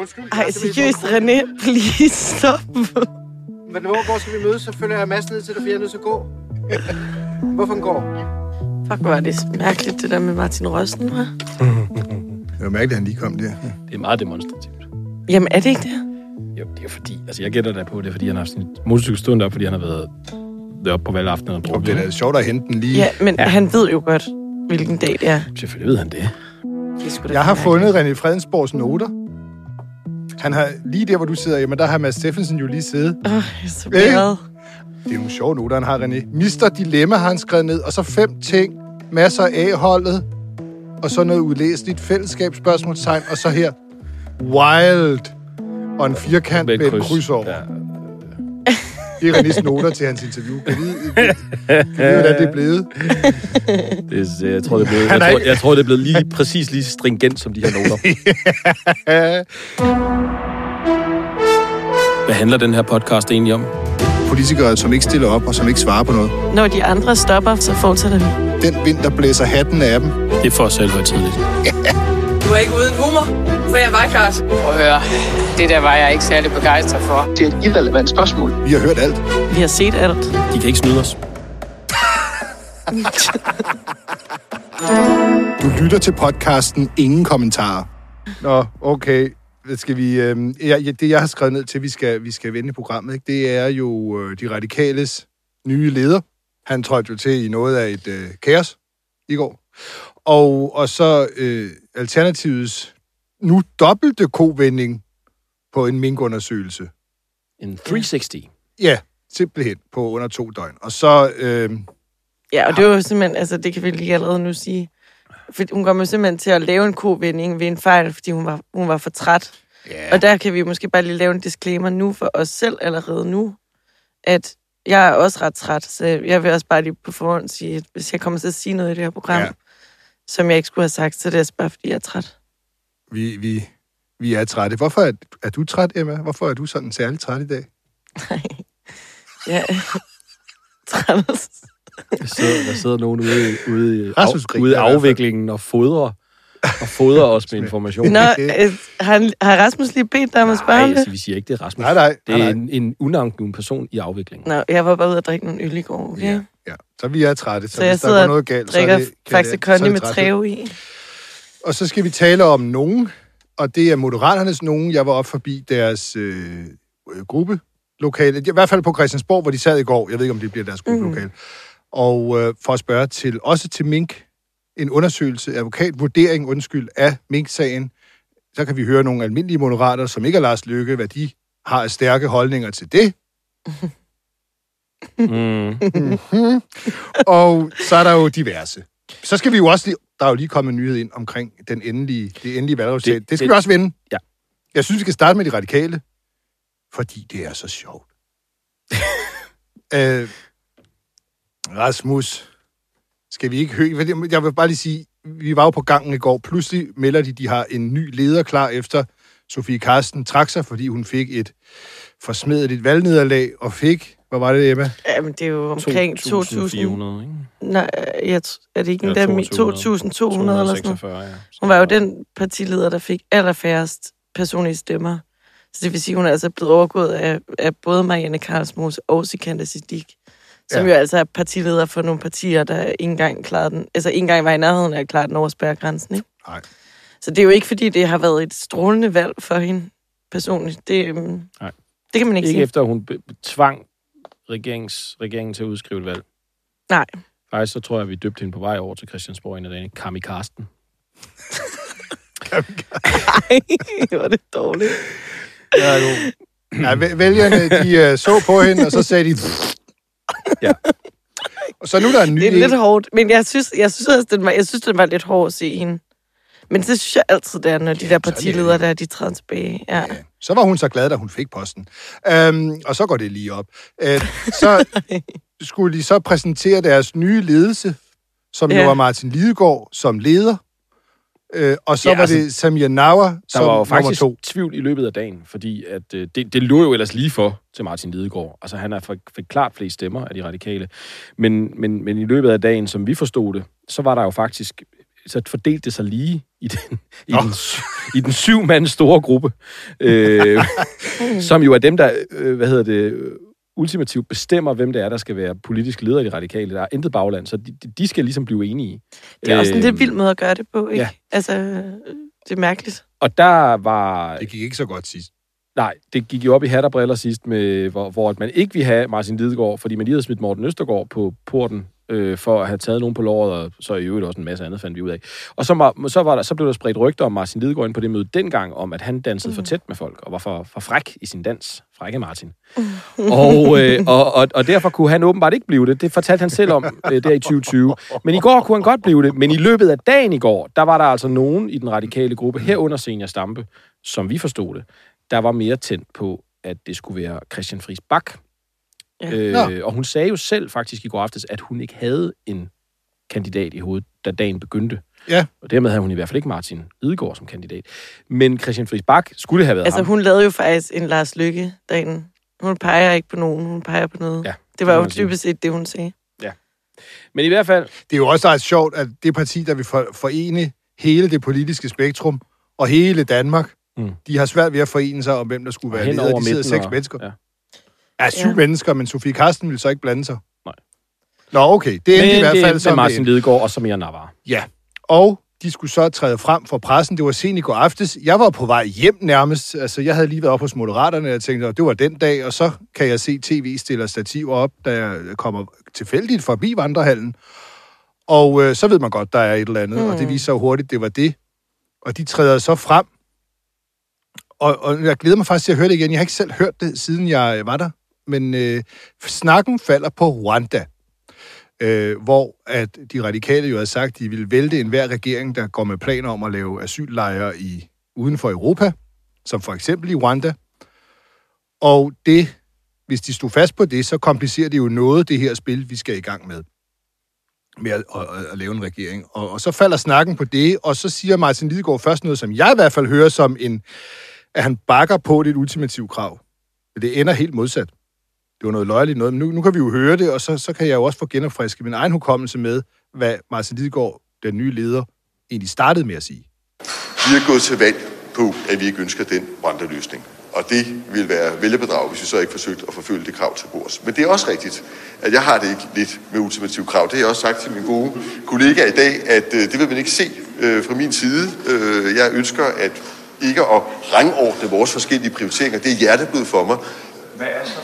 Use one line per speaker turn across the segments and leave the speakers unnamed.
Undskyld.
Ej, seriøst, René, please stop.
Men hvor, hvor skal vi mødes? Så følger jeg Mads ned til dig, for jeg er nødt til at gå. Hvorfor han går?
Fuck, hvor er det mærkeligt, det der med Martin Røsten, hva'?
Det var mærkeligt, at han lige kom der.
Det er meget demonstrativt.
Jamen, er det ikke det?
Jo, det er fordi, altså jeg gætter da på, det er fordi, han har haft sin motorcykel stående op, fordi han har været deroppe på valgaften og
Og
drukket.
det er da sjovt at hente den lige.
Ja, men
Ja.
ja. han ved jo godt, hvilken dag det er.
Selvfølgelig ved han det.
det er sgu da
Jeg har
mærkeligt.
fundet René Fredensborgs noter. Han har, lige der, hvor du sidder, jamen der har Mads Steffensen jo lige siddet.
Åh, jeg er så glad.
Det er nogle sjove noter, han har, René. Mister Dilemma har han skrevet ned, og så fem ting. Masser af A-holdet, og så noget ulæseligt fællesskabsspørgsmålstegn, og så her, wild, og en firkant med, med et kryds over.
Ja.
Det er Renés noter til hans interview. Kan vi kan vi hvordan det er blevet?
Det, er- jeg, tror, det er blevet,
Han
jeg,
er
tror,
ikke-
jeg tror, det er blevet lige, præcis lige stringent som de her noter. Hvad handler den her podcast egentlig om?
Politikere, som ikke stiller op, og som ikke svarer på noget.
Når de andre stopper, så fortsætter vi.
Den vind, der blæser hatten af dem.
Det er for os selv højtidligt.
Du er ikke uden humor, for jeg var klart. Prøv at høre, det der var jeg ikke særlig begejstret for.
Det er et irrelevant spørgsmål.
Vi har hørt alt.
Vi har set alt.
De kan ikke snyde os.
Du lytter til podcasten Ingen Kommentarer. Nå, okay. Hvad Skal vi, øh, ja, ja, det, jeg har skrevet ned til, vi skal, vi skal vende i programmet, ikke? det er jo øh, de radikales nye leder. Han trådte jo til i noget af et øh, kaos i går. Og, og så øh, Alternativets nu dobbelte kovending på en minkundersøgelse.
En 360.
Ja, simpelthen på under to døgn. Og så... Øh,
Ja, og det var jo simpelthen, altså det kan vi lige allerede nu sige. For hun kommer jo simpelthen til at lave en kovending ved en fejl, fordi hun var, hun var for træt.
ja,
Og der kan vi måske bare lige lave en disclaimer nu for os selv allerede nu, at jeg er også ret træt, så jeg vil også bare lige på forhånd sige, at hvis jeg kommer til at sige noget i det her program,
ja.
som jeg ikke skulle have sagt, så er det altså bare, fordi jeg er træt.
Vi, vi, vi er trætte. Hvorfor er, er du træt, Emma? Hvorfor er du sådan særlig træt i dag?
Jeg er træt.
Der sidder, der sidder nogen ude, i- ude, i- af, ude i afviklingen og fodrer, og fodrer os med information.
Nå, øh, har, har Rasmus lige bedt dig om at spørge
Nej, altså, vi siger ikke, det er Rasmus.
Nej, nej.
Det er
nej, nej.
en, en unavngiven person i afviklingen.
Nå, jeg var bare ude og drikke nogle øl i går, okay?
Ja, ja. Så vi er trætte. Så,
Så jeg
hvis der
sidder
noget galt, så er
drikker faktisk kondi
det
med træve i.
Og så skal vi tale om nogen, og det er Moderaternes nogen. Jeg var op forbi deres øh, øh, gruppelokale, i hvert fald på Christiansborg, hvor de sad i går. Jeg ved ikke, om det bliver deres gruppelokale. Mm. Og øh, for at spørge til, også til Mink, en undersøgelse, advokatvurdering, undskyld, af Mink-sagen. Så kan vi høre nogle almindelige moderater, som ikke er Lars Løkke, hvad de har af stærke holdninger til det.
Mm.
Mhm. og så er der jo diverse. Så skal vi jo også lige, der er jo lige kommet en nyhed ind omkring den endelige, det endelige valgresultat. Det,
Det-
skal
det-
vi også vende.
Ja.
Jeg synes, vi skal starte med de radikale, fordi det er så sjovt. øh, Rasmus, skal vi ikke høre... Jeg vil bare lige sige, vi var jo på gangen i går. Pludselig melder de, de har en ny leder klar efter Sofie Karsten trak sig, fordi hun fik et forsmedeligt valgnederlag, og fik, hvad var det, Emma?
Jamen, det er jo omkring 2.000.
2.400, ikke?
Nej, jeg, er det ikke
Eller
en der 2.200 eller sådan noget?
246, ja.
Hun var jo den partileder, der fik allerfærrest personlige stemmer. Så det vil sige, at hun er altså blevet overgået af, af både Marianne Karlsmose og Sikander Siddiq, som
Ja.
ja. jo altså er partileder for nogle partier, der ikke engang klarede den, altså ikke engang var i nærheden af at klare den over spærregrænsen, ikke?
Nej.
Så det er jo ikke, fordi det har været et strålende valg for hende personligt. Det, øhm,
Nej.
det kan man ikke,
Ikke
sige.
efter, hun be- tvang regerings, regeringen til at udskrive et valg.
Nej.
Faktisk så tror jeg, vi døbte hende på vej over til Christiansborg en af dagene. Kami Karsten.
Nej, er det dårligt.
Ja, jo. Ja, væ- vælgerne, de uh, så på hende, og så sagde de...
Ja.
Og så nu er der en ny...
Det er lidt hårdt, men jeg synes, jeg synes også, den var, jeg synes, den var lidt hård at se hende. Men det synes jeg altid, det er, når de der partiledere, der de træder tilbage. Ja.
Ja, så var hun så glad, da hun fik posten. Um, og så går det lige op. Uh, så skulle de så præsentere deres nye ledelse, som ja. jo var Martin Lidegaard som leder. Uh, og så ja, var
altså,
det Samia Nawa
Der
som
var jo faktisk
to.
tvivl i løbet af dagen, fordi at, øh, det, det lå jo ellers lige for til Martin Lidegaard. Altså han er for, fik klart flest stemmer af de radikale. Men, men, men i løbet af dagen, som vi forstod det, så var der jo faktisk så fordelte det sig lige i den, i den, i den syv mand store gruppe, øh, som jo er dem, der, øh, hvad hedder det, øh, ultimativt bestemmer, hvem det er, der skal være politisk leder i de radikale. Der er intet bagland, så de, de skal ligesom blive enige.
Det er også en
Øh,
lidt vild måde at gøre det på, ikke?
ja.
Altså, det er mærkeligt.
Og der var...
Det gik ikke så godt sidst.
Nej, det gik jo op i hat og briller sidst, med, hvor, hvor at man ikke ville have Martin Lidegaard, fordi man lige havde smidt Morten Østergaard på porten, øh, for at have taget nogen på låret, og så i øvrigt også en masse andet, fandt vi ud af. Og så, var, så, var der, så blev der spredt rygter om Martin Lidegaard ind på det møde dengang, om at han dansede mm. for tæt med folk, og var for, for fræk i sin dans. Frække Martin. og, øh, og, og, og derfor kunne han åbenbart ikke blive det. Det fortalte han selv om øh, der i 2020. Men i går kunne han godt blive det. Men i løbet af dagen i går, der var der altså nogen i den radikale gruppe, herunder Senior Stampe, som vi forstod det, der var mere tændt på, at det skulle være Christian Friis Bak.
Ja.
Øh, og hun sagde jo selv faktisk i går aftes, at hun ikke havde en kandidat i hovedet, da dagen begyndte.
Ja.
Og dermed havde hun i hvert fald ikke Martin Lidegaard som kandidat. Men Christian Friis Bak skulle have været
Altså,
ham.
hun lavede jo faktisk en Lars Lykke derinde. Hun peger ikke på nogen, hun peger på noget.
Ja,
det var jo dybest set det, hun sagde.
Men i hvert fald,
Det er jo også ret sjovt, at det parti, der vil for- forene hele det politiske spektrum og hele Danmark,
Mm.
de har svært ved at forene sig om, hvem der skulle være
hen
leder.
over
De sidder
midten
seks
og-
mennesker.
Ja.
Ja, syv
Ja.
mennesker, men Sofie Karsten vil så ikke blande sig.
Nej.
Nå, okay. Det er
men
i hvert
det
fald
med
som
Martin Lidegaard og Samir Navar.
Ja, og de skulle så træde frem for pressen. Det var sent i går aftes. Jeg var på vej hjem nærmest. Altså, jeg havde lige været op hos Moderaterne, og jeg tænkte, at det var den dag, og så kan jeg se tv stiller stativer op, da jeg kommer tilfældigt forbi vandrehallen. Og øh, så ved man godt, der er et eller andet, mm. og det viser sig jo hurtigt, det var det. Og de træder så frem, og, og jeg glæder mig faktisk til at høre det igen. Jeg har ikke selv hørt det, siden jeg var der. Men øh, snakken falder på Rwanda øh, hvor at de radikale jo har sagt, at de vil vælte enhver regering, der går med planer om at lave asyllejre i, uden for Europa, som for eksempel i Rwanda. Og det, hvis de stod fast på det, så komplicerer det jo noget, det her spil, vi skal i gang med med at, at, at, at lave en regering. Og, og så falder snakken på det, og så siger Martin Lidegaard først noget, som jeg i hvert fald hører som en, at han bakker på det ultimative krav. Men det ender helt modsat. Det var noget løjeligt noget, men nu, nu kan vi jo høre det, og så, så kan jeg jo også få genopfrisket min egen hukommelse med, hvad Martin Lidegaard, den nye leder, egentlig startede med at sige.
Vi er gået til valg på, at vi ikke ønsker den Rwanda-løsning. Og det vil være vælgerbedrag, hvis vi så ikke forsøgt at forfølge det krav til bords. Men det er også rigtigt, at jeg har det ikke lidt med ultimative krav. Det har jeg også sagt til min gode kollega i dag, at øh, det vil man ikke se øh, fra min side. Øh, jeg ønsker at ikke at rangordne vores forskellige prioriteringer. Det er hjerteblod for mig.
Hvad er så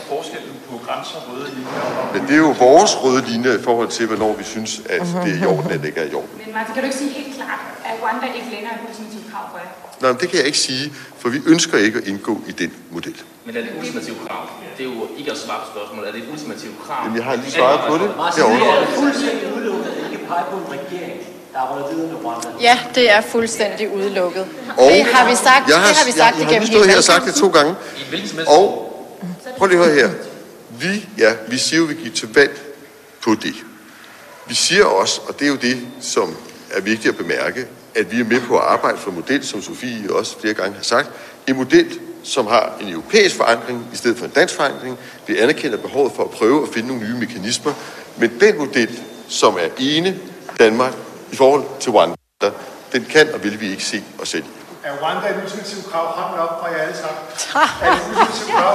grænser, røde linjer
Men det er jo vores røde linje i forhold til, hvornår vi synes, at det er i orden eller ikke er i orden.
Men Martin, kan du ikke sige helt klart, at Rwanda ikke længere er et ultimativt krav for jer?
Nå, men det kan jeg ikke sige, for vi ønsker ikke at indgå i den model.
Men er det et ultimativt krav? Det er jo ikke at svare på spørgsmålet. Er det et ultimativt krav?
Jamen, jeg har lige svaret på det herovre.
fuldstændig udelukket at ikke pege på en regering, der arbejder videre med Rwanda.
Ja, det er fuldstændig udelukket.
Og
det har vi sagt,
jeg har,
det har vi sagt
jeg, jeg har
igennem
lige stået her og sagt det to gange.
I hvilken som helst
Og prøv lige at høre her. Vi, ja, vi siger jo, at vi gik til valg på det. Vi siger også, og det er jo det, som er vigtigt at bemærke, at vi er med på at arbejde for en model, som Sofie også flere gange har sagt. En model, som har en europæisk forankring i stedet for en dansk forankring. Vi anerkender behovet for at prøve at finde nogle nye mekanismer. Men den model, som er ene Danmark i forhold til Rwanda, den kan og vil vi ikke se os selv i.
Er Rwanda et ultimativt krav? Hånden op fra jer alle sammen. Er det et ultimativt krav?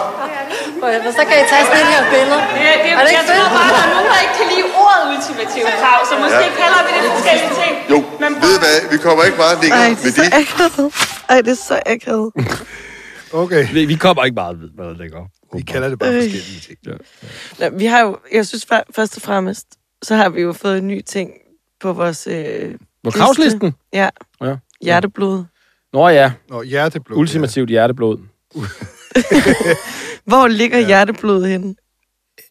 Og så kan I tage sådan et her billede.
Det, det,
Er det ikke
jeg tror bare, der er nogen, der ikke kan lide ordet ultimativt krav, så måske
Ja.
kalder vi det forskellige ting.
Jo,
Men
ved I hvad? Vi kommer ikke meget længere
Ej,
med
det
det.
så akavet. Ej, det er så akavet.
Okay.
Vi, vi kommer ikke meget meget længere.
Vi kalder det bare
Øh.
forskellige ting.
Ja.
Nå, vi har jo, jeg synes først og fremmest, så har vi jo fået en ny ting på vores øh,
På kravslisten?
Ja,
Ja.
hjerteblod.
Nå ja,
Nå, hjerteblod.
ultimativt hjerteblod.
Hvor ligger ja. hjerteblodet henne?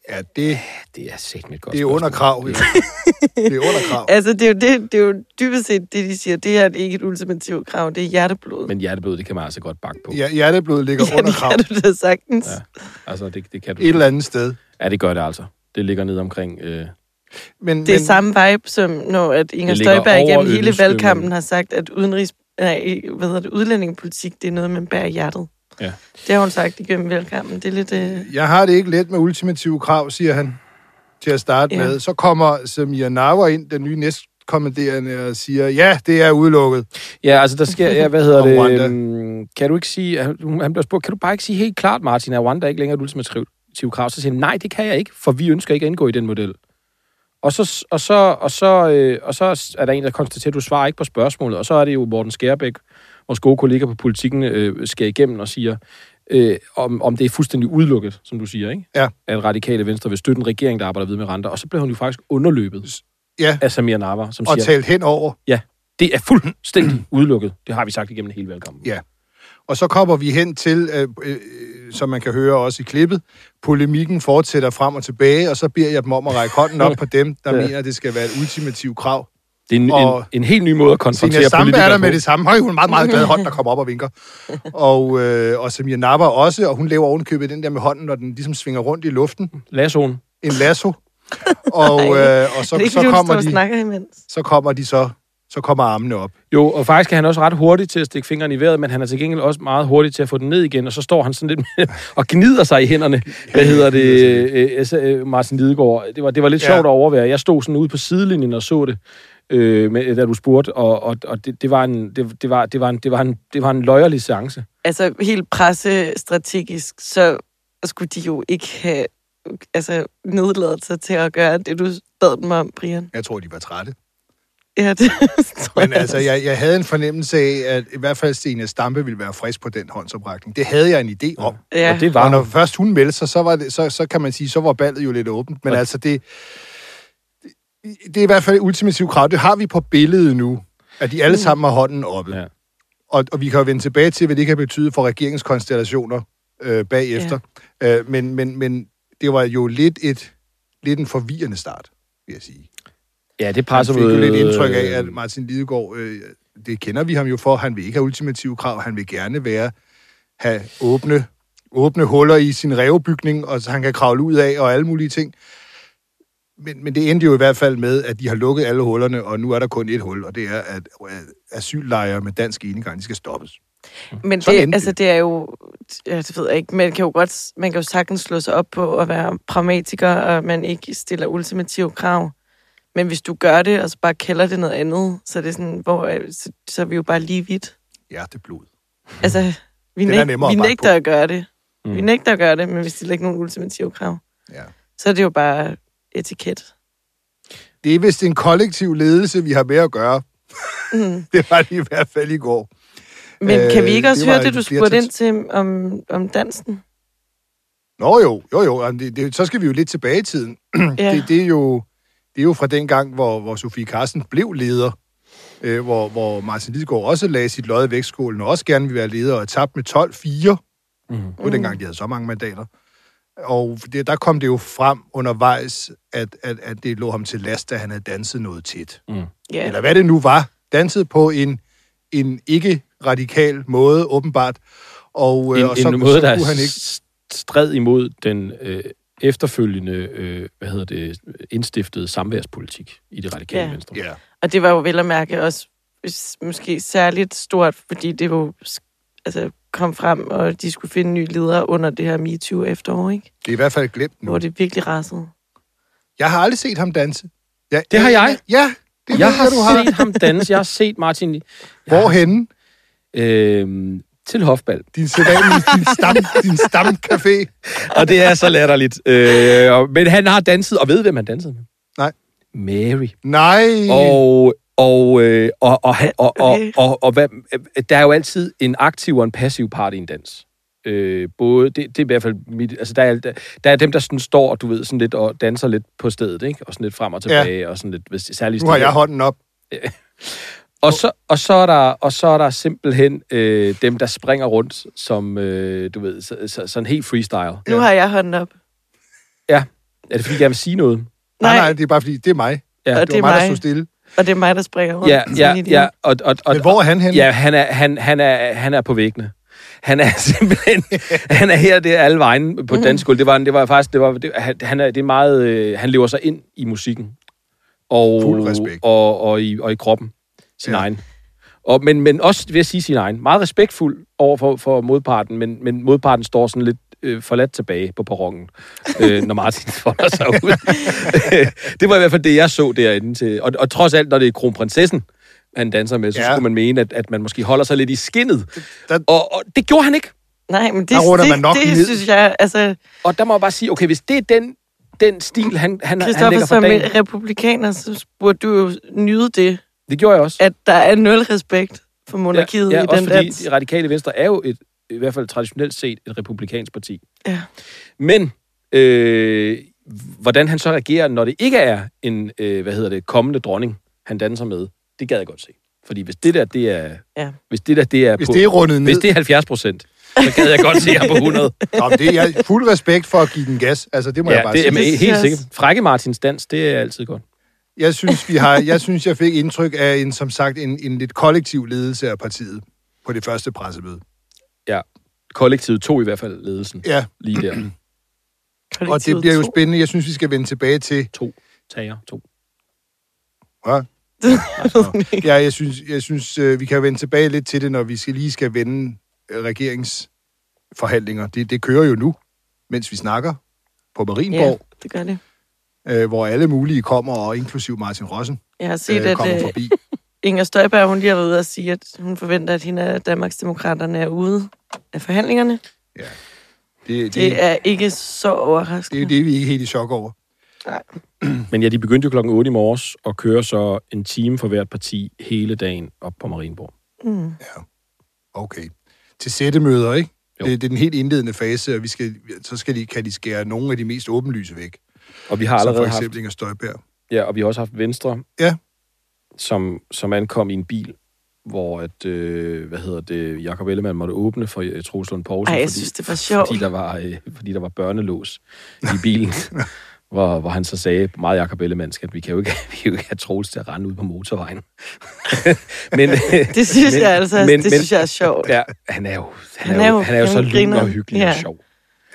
Ja, ja det,
Det er mit godt
det er under krav. Ja. Det er under krav.
Altså, det er, jo det, det er jo dybest set det, de siger. Det her er ikke et ultimativt krav, det er hjerteblod.
Men hjerteblod, det kan man altså godt bakke på.
Ja, hjerteblod ligger
ja,
under
det
krav.
kan du da sagtens. Ja.
Ja. Altså, det, det kan du.
Et eller andet sted.
Ja, det gør det altså. Det ligger ned omkring... Øh,
Men,
Det er
men,
samme vibe, som når at Inger
Det
Støjberg
over
igennem hele valgkampen har sagt, at udenrigs, nej, hvad hedder det, udlændingepolitik, det er noget, man bærer i hjertet.
Ja.
Det har hun sagt igennem valgkampen. Det er lidt... Øh,
Jeg har det ikke let med ultimative krav, siger han til at starte
Ja.
med. Så kommer Samir Navar ind, den nye næst kommanderende og siger, ja, det er udelukket.
Ja, altså der sker, ja, hvad hedder det, øhm, kan du ikke sige, han han bliver spurgt, kan du bare ikke sige helt klart, Martin, at Rwanda ikke længere er et ultimativt krav? Så siger han, nej, det kan jeg ikke, for vi ønsker ikke at indgå i den model. Og så, og så, og så, øh, og så er der en, der konstaterer, at du svarer ikke på spørgsmålet, og så er det jo Morten Skærbæk, vores gode kollega på politikken, øh, skal igennem og siger, øh, om, om det er fuldstændig udelukket, som du siger, ikke?
Ja.
at radikale venstre vil støtte en regering, der arbejder videre med renter. Og så blev hun jo faktisk underløbet
Ja,
af Samir Navar, som
og
siger,
talt hen over.
ja, det er fuldstændig udelukket. Det har vi sagt igennem hele valgkampen.
Ja. Og så kommer vi hen til, øh, øh, som man kan høre også i klippet, polemikken fortsætter frem og tilbage, og så beder jeg dem om at række hånden op på dem, der
Ja.
mener, at det skal være et ultimativt krav.
Det er en,
Og-
en, en helt ny måde at konfrontere
Stampe er
politikere
der med
på.
det samme. Høj, hun er en meget, meget glad hånd, der kommer op og vinker. Og, øh, og Samir Napper også, og hun laver ovenkøbet den der med hånden, når den ligesom svinger rundt i luften.
Lassoen.
En lasso. Og, øh, og
Så,
så,
er det ikke,
så, kommer de,
snakker imens?
så kommer de så, så kommer armene op.
Jo, og faktisk er han også ret hurtig til at stikke fingeren i vejret, men han er til gengæld også meget hurtig til at få den ned igen, og så står han sådan lidt med, og gnider sig i hænderne. Hvad hedder det, øh, øh, Martin Lidegaard? Det var, det var lidt
Ja.
sjovt at overvære. Jeg stod sådan ude på sidelinjen og så det, øh, med, da du spurgte, og, og, og det, det, var en, det, det, var, det, var en, det, var en, det var en løjerlig seance.
Altså, helt pressestrategisk, så skulle de jo ikke have altså, nedladet sig til at gøre det, du bad dem om, Brian.
Jeg tror, de var trætte.
Ja, det tror
Men
jeg
altså, jeg, jeg havde en fornemmelse af, at i hvert fald Stine Stampe ville være frisk på den håndsoprækning. Det havde jeg en idé om.
Ja.
Og det var
Og når
hun.
først hun meldte sig, så, var det, så, så kan man sige, så var ballet jo lidt åbent. Men
Og-
altså, det, det er i hvert fald et ultimativt krav. Det har vi på billedet nu, at de alle sammen har hånden oppe.
Ja.
Og, og vi kan jo vende tilbage til, hvad det kan betyde for regeringskonstellationer øh, bagefter. Ja. Øh, men, men, men det var jo lidt, et, lidt en forvirrende start, vil jeg sige.
Ja, det
Han
passer
fik jo lidt indtryk af, at Martin Lidegaard, øh, det kender vi ham jo for, han vil ikke have ultimative krav, han vil gerne være, have åbne, åbne huller i sin revbygning, og så han kan kravle ud af, og alle mulige ting. Men, men det endte jo i hvert fald med, at de har lukket alle hullerne, og nu er der kun et hul, og det er, at at asyllejre med dansk enegang, de skal stoppes.
Men
Sådan
det, altså, det er jo... Ja, det ved jeg ikke. Man kan jo godt... Man kan jo sagtens slå sig op på at være pragmatiker, og man ikke stiller ultimative krav. Men hvis du gør det, og så bare kalder det noget andet, så er det sådan, hvor, så, så er vi jo bare lige vidt.
Hjerteblod.
Altså, vi,
Den er
næg,
nemmere
vi
at bakke
nægter
på.
at gøre det. Mm. Vi
Mm.
nægter at gøre det, men vi stiller ikke nogen ultimative krav.
Ja.
Så er det jo bare etiket.
Det er vist en kollektiv ledelse, vi har med at gøre.
Mm.
Det var det i hvert fald i går.
Men øh, kan vi ikke også
det
høre det,
et
du spurgte ind til om, om dansen?
Nå jo, jo jo, det, det, så skal vi jo lidt tilbage i tiden.
Ja.
det, det, er jo, det er jo fra den gang, hvor, hvor Sofie Carsten blev leder, øh, hvor, hvor Martin Lidegaard også lagde sit lod i vægtskålen, og også gerne ville være leder, og tabte med 12-4.
Mm.
Det var dengang, de havde så mange mandater. Og det, der kom det jo frem undervejs, at, at, at det lå ham til last, da han havde danset noget tæt.
Ja.
Eller hvad det nu var. Danset på en, en ikke-radikal måde, åbenbart. Og, øh,
En,
og
en
så,
måde,
så
der
kunne han
er
ikke...
stred imod den øh, efterfølgende, øh, hvad hedder det, indstiftede samværspolitik i det radikale
Ja.
venstre.
Ja.
Og det var jo vel at mærke også måske særligt stort, fordi det jo altså, kom frem, og de skulle finde en ny leder under det her MeToo efterår, ikke?
Det er i hvert fald glemt nu.
Hvor det virkelig rasede.
Jeg har aldrig set ham danse. Ja,
Det har jeg.
Ja, det
Jeg
ved
har
jeg, du har.
set ham danse. Jeg har set Martin
Hvorhenne?
øh, til Hofbal.
Din sædvanlige, din stam, din stamcafé.
Og det er så latterligt. Øh, og- men han har danset, og ved hvem han dansede med?
Nej.
Mary.
Nej.
Og, og, øh, og, og, og, og,
Okay.
og, og hvad, der er jo altid en aktiv og en passiv part i en dans. Øh, både, det, det er i hvert fald mit, altså der er, der, der er dem, der sådan står, du ved, sådan lidt og danser lidt på stedet, ikke? Og sådan lidt frem og tilbage, ja. og sådan lidt, hvis, særligt
Nu har jeg hånden op.
og så, og så er der, og så er der simpelthen øh, dem, der springer rundt, som, øh, du ved, så, så, sådan helt freestyle.
Nu har jeg hånden op.
Ja. Er det, fordi jeg vil sige noget?
Nej, nej, det er bare fordi, det er mig.
Ja.
og
Det var mig, der stod stille.
Og det er mig, der springer rundt.
Ja, ja, ja. Og, og, og,
Men hvor er han henne?
Ja, han er, han, han er, han er på væggene. Han er simpelthen, han er her, det er alle vejen på
Mhm.
dansk gulv. Det var, det var faktisk, det var, det, han, er, det er meget, øh, han lever sig ind i musikken. Og,
Fuld respekt.
Og, og, i, og i kroppen. Sin
Ja.
egen. Og, men, men også, vil jeg sige, sin egen. Meget respektfuld over for, for modparten, men, men modparten står sådan lidt øh, forladt tilbage på perronen, øh, når Martin folder sig ud. det var i hvert fald det, jeg så derinde til. Og, og trods alt, når det er kronprinsessen, han danser med, så
Ja.
skulle man mene, at, at man måske holder sig lidt i skinnet.
Der-
Og, og det gjorde han ikke.
Nej, men det,
Der
det,
man nok
det
ned.
synes jeg, altså,
Og der må jeg bare sige, okay, hvis det er den, den stil, han, han, han lægger for
som
dagen,
en republikaner, så burde du jo nyde det,
det gjorde jeg også.
at der er nul respekt for monarkiet
ja, ja,
i
også
den
fordi
dans.
de radikale venstre er jo et, i hvert fald traditionelt set et republikansk parti.
Ja.
Men øh, hvordan han så reagerer, når det ikke er en, øh, hvad hedder det, kommende dronning, han danser med, det gad jeg godt se. Fordi hvis det der, det er,
Ja.
hvis det der, det er
Hvis
på,
det er rundet ned,
hvis det er 70 procent, så gad jeg godt se ham på 100.
Nå, men det er jeg fuld respekt for at give den gas. Altså, det må jeg
ja,
bare
det
sige.
men
Det synes
helt
jeg
sikkert. Frække Martins dans, det er altid godt.
Jeg synes, vi har, jeg synes, jeg fik indtryk af en, som sagt, en, en lidt kollektiv ledelse af partiet på det første pressemøde.
Ja. Kollektivet tog i hvert fald ledelsen
Ja,
lige der.
og det bliver jo
to.
spændende. Jeg synes, vi skal vende tilbage til...
To tager, to.
Hvad? Ja, jeg synes, jeg synes øh, vi kan vende tilbage lidt til det, når vi skal lige skal vende øh, regeringsforhandlinger. Det, det kører jo nu, mens vi snakker på
Ja,
Marienborg,
det gør det.
Øh, hvor alle mulige kommer, og inklusiv Martin Rossen
Jeg har set,
øh,
at
kommer
øh,
forbi.
Inger Støjberg, hun lige har været ude og sige, at hun forventer, at hende af Danmarksdemokraterne er ude af forhandlingerne.
Det, det,
Det er ikke så overraskende.
det, det er vi ikke helt i chok over.
Men ja, de begyndte jo klokken 8 i morges og kører så en time for hvert parti hele dagen op på Marienborg.
Mm.
Okay. Til sættemøder, ikke?
Jo.
Det, det er den helt indledende fase, og vi skal, så skal de, kan de skære nogle af de mest åbenlyse væk.
Og vi har
Som for
allerede haft,
eksempel Inger Støjberg.
ja, og vi har også haft Venstre,
Ja.
som, som ankom i en bil, hvor at, øh, hvad hedder det, Jakob Ellemann måtte åbne for øh, Troels Lund Poulsen,
Ej, jeg
fordi,
synes, det var sjovt.
fordi, der var, øh, fordi der var børnelås i bilen. hvor, hvor han så sagde meget Jakob Ellemann, at vi kan jo ikke, vi kan jo ikke have Troels til at rende ud på motorvejen. men,
Det synes
men-
jeg altså,
men-
det
men-
synes jeg er sjovt.
Ja, han er jo, han er jo, han er jo så
han
lun og hyggelig og
Ja.
sjov.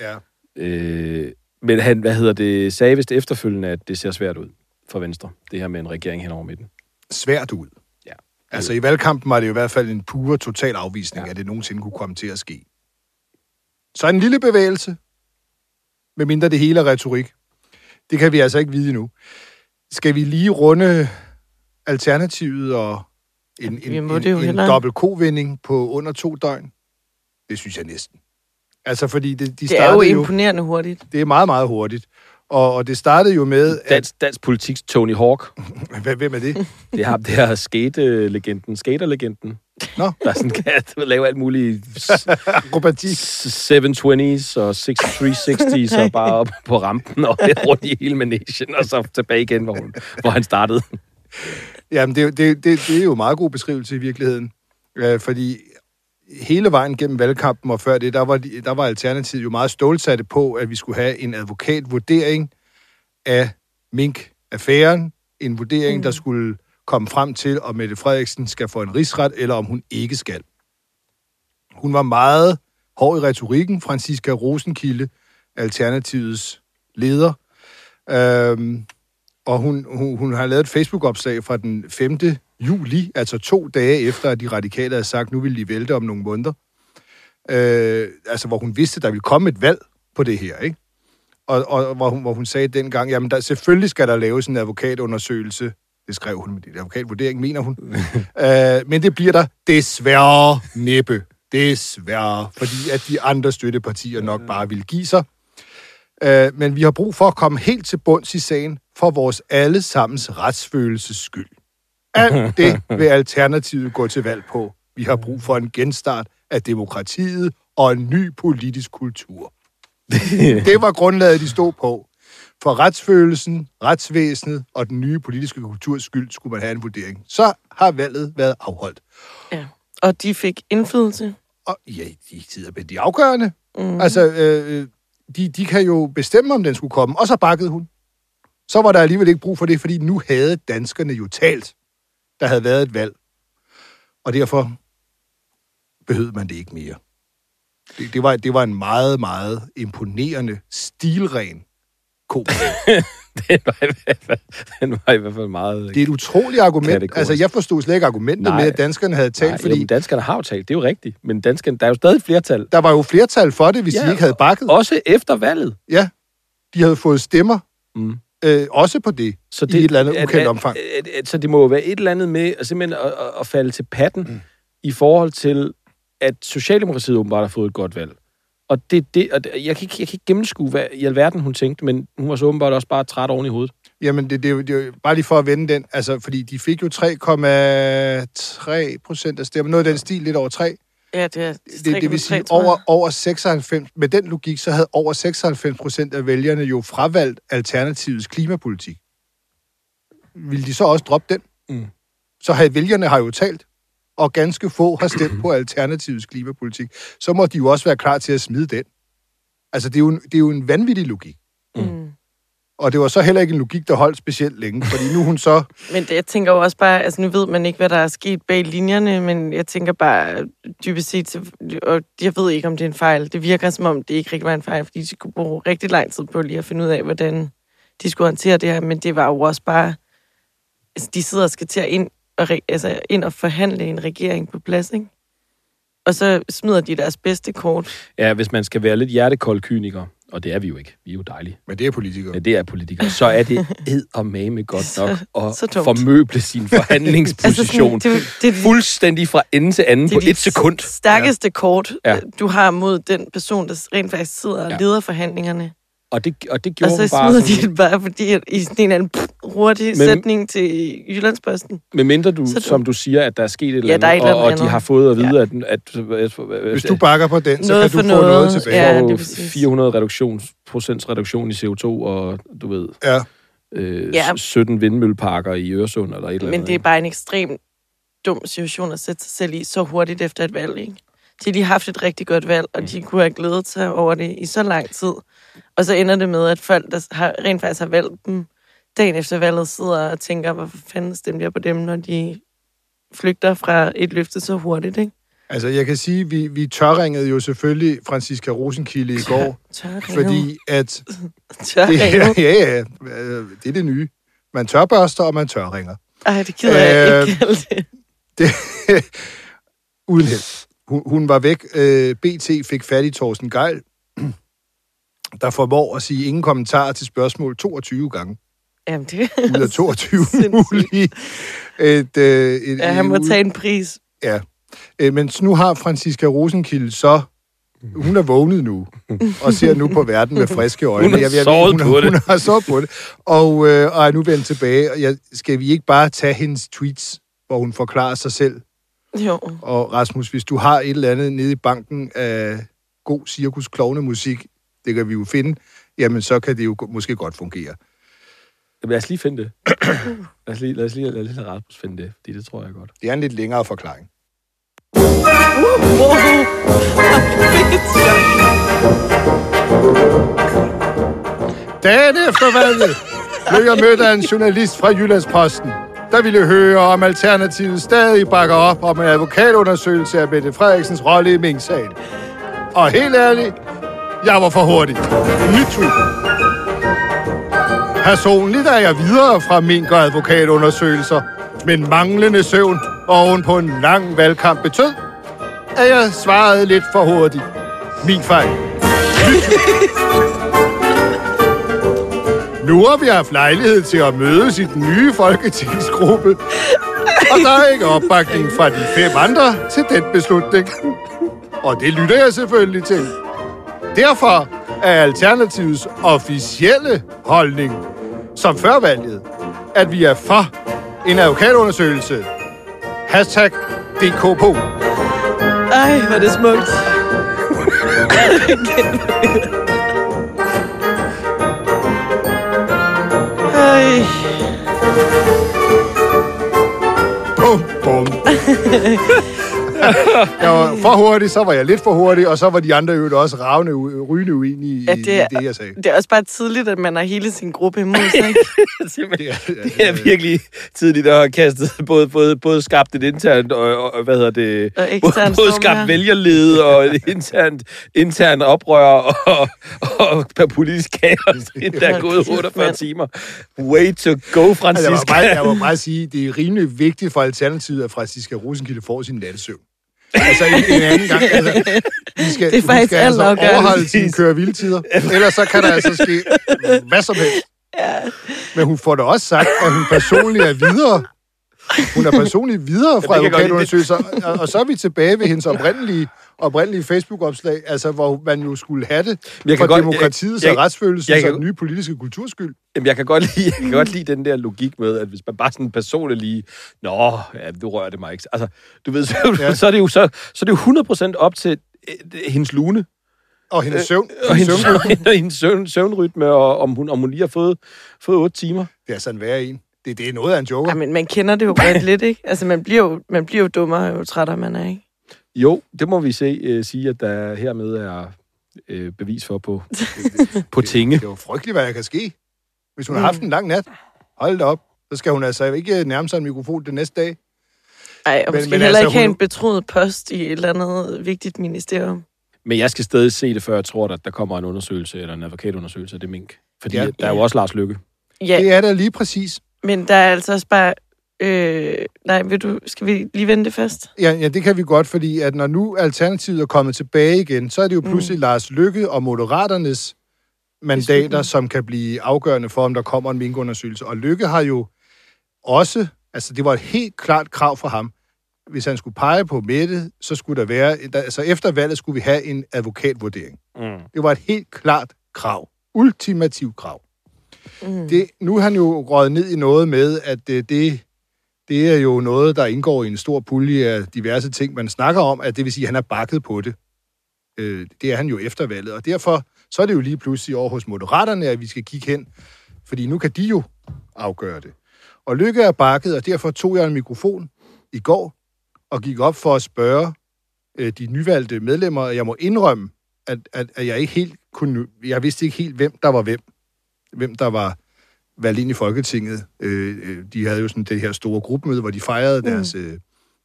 Ja.
Øh, men han, hvad hedder det, sagde vist efterfølgende, at det ser svært ud for Venstre, det her med en regering hen over midten.
Svært ud.
Ja.
Altså i valgkampen var det jo i hvert fald en pure total afvisning, ja. At det nogensinde kunne komme til at ske. Så en lille bevægelse, medmindre det hele er retorik. Det kan vi altså ikke vide endnu. Skal vi lige runde alternativet og en, en, en, en
hellere.
dobbelt kovending på under to døgn? Det synes jeg næsten. Altså fordi det, de
Det er jo
startede jo,
imponerende hurtigt.
det er meget, meget hurtigt. Og, og det startede jo med, at...
Dansk, dansk politiks Tony Hawk,
Hvem er det?
det har det her skate-legenden, skaterlegenden,
Nå,
der sådan kan lave alt muligt
akrobatik.
720's og 6360's og bare op på rampen og rundt i hele managen, og så tilbage igen, hvor, hun, hvor han startede.
Jamen, det, det, det, det er jo en meget god beskrivelse i virkeligheden. Øh, fordi hele vejen gennem valgkampen og før det, der var, de- der var Alternativet jo meget stålsatte på, at vi skulle have en advokatvurdering af Mink-affæren. En vurdering, mm. der skulle komme frem til, om Mette Frederiksen skal få en rigsret, eller om hun ikke skal. Hun var meget hård i retorikken. Franziska Rosenkilde, Alternativets leder. Øhm, og hun, hun, hun har lavet et Facebook-opslag fra den 5. juli, altså to dage efter, at de radikale havde sagt, nu vil de vælte om nogle måneder. Øh, altså, hvor hun vidste, der ville komme et valg på det her, ikke? Og, og hvor, hun, hvor hun sagde dengang, jamen, der, selvfølgelig skal der laves en advokatundersøgelse. Det skrev hun med det advokatvurdering, mener hun. øh, men det bliver der desværre næppe. Desværre. Fordi at de andre støttepartier nok bare vil give sig. Øh, men vi har brug for at komme helt til bunds i sagen for vores allesammens retsfølelses skyld. Alt det vil Alternativet gå til valg på. Vi har brug for en genstart af demokratiet og en ny politisk kultur. det var grundlaget, de stod på. For retsfølelsen, retsvæsenet og den nye politiske kulturs skyld skulle man have en vurdering. Så har valget været afholdt.
Ja. Og de fik indflydelse.
Og ja, de sidder med de afgørende.
Mm.
Altså, øh, de, de kan jo bestemme, om den skulle komme. Og så bakkede hun. Så var der alligevel ikke brug for det, fordi nu havde danskerne jo talt. Der havde været et valg. Og derfor behøvede man det ikke mere. Det, det, var, det var en meget, meget imponerende, stilren ko.
den, var i hvert fald, den var i hvert fald meget...
Det er et utroligt argument.
Kategorisk.
Altså, jeg forstod slet ikke argumentet
Nej.
med, at danskerne havde talt,
Nej,
fordi
jo, danskerne har jo talt, det er jo rigtigt. Men danskerne, der er jo stadig flertal.
der var jo flertal for det, hvis
Ja.
de ikke havde bakket.
Også efter valget.
Ja, de havde fået stemmer,
Mm.
øh, også på det,
Så
det, i et eller andet
at-
ukendt
at-
omfang.
At, at, så det må jo være et eller andet med at, simpelthen at, at, at falde til patten mm. i forhold til, at Socialdemokratiet åbenbart har fået et godt valg. Og, det, det, og det, jeg, kan ikke, jeg kan ikke gennemskue, hvad i alverden hun tænkte, men hun var så åbenbart også bare træt oven i hovedet.
Jamen, det, det, er jo- det bare lige for at vende den, altså, fordi de fik jo 3,3 procent af stemmer, noget af den stil, lidt over 3.
Ja, det er
Det, det vil
3,3,
sige, over, over 96, med den logik, så havde over 96 procent af vælgerne jo fravalgt Alternativets klimapolitik. Vil de så også droppe den?
Mm.
Så havde vælgerne har jo talt, og ganske få har stemt på Alternativets klimapolitik. Så må de jo også være klar til at smide den. Altså, det er jo en, det er jo en vanvittig logik.
Mm.
Og det var så heller ikke en logik, der holdt specielt længe, fordi nu hun så...
Men det, jeg tænker jo også bare, altså nu ved man ikke, hvad der er sket bag linjerne, men jeg tænker bare dybest set, til- og jeg ved ikke, om det er en fejl. Det virker som om, det ikke rigtig var en fejl, fordi de skulle bruge rigtig lang tid på lige at finde ud af, hvordan de skulle håndtere det her, men det var jo også bare, altså de sidder og skal til at ind og, re- altså, ind og forhandle en regering på plads, ikke? Og så smider de deres bedste kort.
Ja, hvis man skal være lidt hjertekold kyniker, og det er vi jo ikke, vi er jo dejlige,
Men det er politikere.
men det er politikere, så er det ed og mame godt nok
så
at
dumt.
formøble sin forhandlingsposition
Altså sådan, det, det, det,
fuldstændig fra ende til anden
det
på et sekund.
stærkeste kort,
Ja.
du har mod den person, der rent faktisk sidder og
Ja.
leder forhandlingerne.
Og det, og det
Og
gjorde
så
hun bare,
smider de det bare fordi, at i sådan en eller anden hurtig
Men-
sætning til Jyllandsposten.
med mindre du,
Så
som du siger, at der er sket et eller
Ja,
andet,
er et eller
og, og
andet
de har fået at vide, at, at, at,
Hvis du bakker på den, så
Noget
kan du få noget,
noget.
tilbage.
Ja, det er præcis.
400 reduktion, procents reduktion i CO2, og du ved,
Ja.
øh,
Ja.
17 vindmølleparker i Øresund, eller et eller andet.
Men det er bare en ekstrem dum situation at sætte sig selv i så hurtigt efter et valg, ikke? De har lige haft et rigtig godt valg, og de kunne have glædet sig over det i så lang tid. Og så ender det med, at folk, der har, rent faktisk har valgt dem, dagen efter valget sidder og tænker, hvorfor fanden stemte jeg på dem, når de flygter fra et løfte så hurtigt, ikke?
Altså, jeg kan sige, vi, vi tørringede jo selvfølgelig Franziska Rosenkilde i går,
Tørringet.
fordi at... Det, ja, ja, øh, det er det nye. Man tørbørster, og man tørringer.
Ej, det gider jeg
Øh,
ikke kalde det.
Det, uden held. Hun, hun var væk. Øh, BT fik fat i Thorsten Geil, der formår at sige ingen kommentarer til spørgsmål 22 gange.
Jamen, det
Ud af 22
Sindssygt.
mulige. Et, øh, et,
Ja, han må tage en pris.
Ja. Øh, men nu har Franziska Rosenkilde så... Hun er vågnet nu, og ser nu på verden med friske øjne.
Hun har
Jeg- jeg-
sovet
hun,
på det.
Hun har sovet på det, og, øh, og er nu vendt tilbage. Og jeg, skal vi ikke bare tage hendes tweets, hvor hun forklarer sig selv?
Jo.
Og Rasmus, hvis du har et eller andet nede i banken af god cirkus musik, det kan vi jo finde, jamen så kan det jo måske godt fungere.
Jamen, Lad os lige finde det. lad os lige, lad os lige, lad os lige lade Rasmus finde det, fordi det tror jeg godt.
Det er en lidt længere forklaring. Dagen efter valget blev jeg mødt af en journalist fra Jyllandsposten, der ville høre, om Alternativet stadig bakker op om en advokatundersøgelse af Mette Frederiksens rolle i Mink-sagen. Og helt ærligt, jeg var for hurtig. Nyt tweet. Personligt er jeg videre fra mink- og advokatundersøgelser, men manglende søvn oven på en lang valgkamp betød, at jeg svarede lidt for hurtigt. Min fejl. Nu har vi haft lejlighed til at mødes i den nye folketingsgruppe, og der er ikke opbakning fra de fem andre til den beslutning. Og det lytter jeg selvfølgelig til. Derfor er Alternativets officielle holdning, som før valget, at vi er for en advokatundersøgelse. Hashtag DKP.
Ej, hvor er det smukt. Ay.
Pum, pum. jeg var for hurtig, så var jeg lidt for hurtig, og så var de andre jo også ravne, u- rygende uenige
Ja,
i,
det er-
i det, jeg sagde.
Det er også bare tidligt, at man har hele sin gruppe imod sig, ikke?
Simpelthen. Det er virkelig tidligt at have kastet både, både, både skabt et internt og, og, hvad hedder det,
Og
både, både skabt
ja.
vælgerlede og et internt, internt oprør og, og, og politisk kaos, inden der er gået
kæft,
48
mand.
timer. Way to go,
Altså, jeg,
Francisca.
må bare, jeg må bare sige, det er rimelig vigtigt for Alternativet, at Francisca Rosenkilde får sin nattesøvn. Altså en, en anden gang. Altså, vi skal,
Det er faktisk
skal altså overholde sine køre hviletider. Ellers så kan der altså ske hvad som helst.
Ja.
Men hun får da også sagt, at hun personligt er videre. Hun er personligt videre fra
det
advokatundersøgelser. Og, og så er vi tilbage ved hendes oprindelige, oprindelige Facebook-opslag, altså hvor man jo skulle have det
jeg
for
kan godt-
demokratiets
jeg-
og retsfølelsens
jeg kan-
og den nye politiske kulturskyld.
Jamen, jeg kan godt lide, jeg kan godt lide den der logik med, at hvis man bare sådan personligt lige, nå, ja, du rører det mig ikke. Altså, du ved, så,
Ja.
så, er det jo, så, så er det jo 100% op til øh, hendes lune.
Og hendes søvn.
Og hendes,
søvnrytme.
og hendes søvn, søvnrytme, og om hun, om hun lige har fået, fået 8 timer.
Det er sådan værre en. Det, det er noget af en joker.
Ja, men man kender det jo godt lidt, ikke? Altså, man bliver jo, man bliver jo dummere, jo trættere man er, ikke?
Jo, det må vi se, øh, sige, at der hermed er øh, bevis for på, på tinge.
Det er jo frygteligt, hvad der kan ske. Hvis hun har
Mm.
haft en lang nat, hold da op. Så skal hun altså ikke nærme sig en mikrofon den næste dag.
Ej, og
Men-
måske
men
heller
altså,
ikke have
hun-
en betroet post i et eller andet vigtigt ministerium.
Men jeg skal stadig se det, før jeg tror, at der kommer en undersøgelse, eller en advokatundersøgelse af det mink. Fordi
ja.
der er jo også Lars Lykke.
Ja,
Det er der lige præcis.
men der er altså også bare... Øh, nej, vil du, skal vi lige vende det først?
Ja, ja, det kan vi godt, fordi at når nu Alternativet er kommet tilbage igen, så er det jo pludselig mm. Lars Lykke og Moderaternes mandater, som kan blive afgørende for, om der kommer en minkundersøgelse. Og Lykke har jo også, altså det var et helt klart krav for ham, hvis han skulle pege på Mette, så skulle der være, altså efter valget skulle vi have en advokatvurdering.
Mm.
Det var et helt klart krav. Ultimativ krav.
Mm.
Det, nu er han jo røget ned i noget med, at det, det, det er jo noget, der indgår i en stor pulje af diverse ting, man snakker om, at det vil sige, at han er bakket på det. Øh, det er han jo efter valget, og derfor så er det jo lige pludselig over hos Moderaterne, at vi skal kigge hen, fordi nu kan de jo afgøre det. Og Lykke er bakket, og derfor tog jeg en mikrofon i går og gik op for at spørge øh, de nyvalgte medlemmer, og jeg må indrømme, at, at, at jeg ikke helt kunne, jeg vidste ikke helt, hvem der var hvem. Hvem der var valgt ind i Folketinget. Øh, øh, de havde jo sådan det her store gruppemøde, hvor de fejrede mm. deres øh,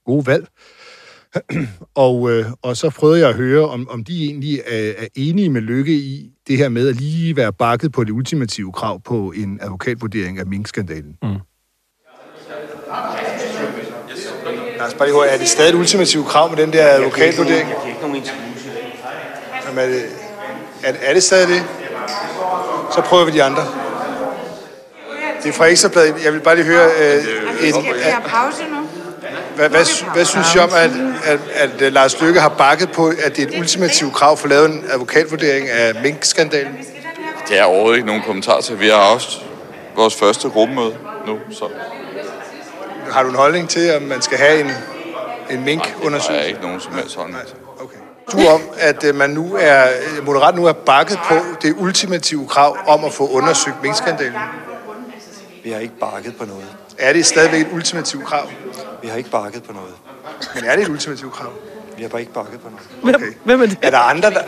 gode valg. og, øh, og så prøvede jeg at høre, om, om de egentlig er, er enige med Lykke i det her med at lige være bakket på det ultimative krav på en advokatvurdering af minkskandalen. Mm. Lad os bare lige høre, er det stadig et ultimativt krav med den der advokatvurdering?
Jeg fik ikke nogen.
Jamen, er, det, er, er det stadig det? Så prøver vi de andre. Det er fra Ekstrabladet. Jeg vil bare lige høre... Øh, en,
Skal vi have pause nu?
hvad, hvad, hvad synes I om, at, at, at, at Lars Lykke har bakket på, at det er et ultimativt krav for at lave en advokatvurdering af minkskandalen?
Det er overhovedet ikke nogen kommentar til. Vi har også vores første gruppemøde nu, så
Har du en holdning til, om man skal have en, en
der er
minkundersøgelse?
ikke nogen som helst holdning til.
Du om, at øh, man nu er, øh, Moderat nu er bakket på det ultimative krav om at få undersøgt minkskandalen?
Vi har ikke bakket på noget.
Er det stadigvæk et ultimativt krav?
Vi har ikke bakket på noget.
Men er det et ultimativt krav?
Vi har bare ikke bakket på noget.
Okay.
Hvem er det?
Er der andre, der...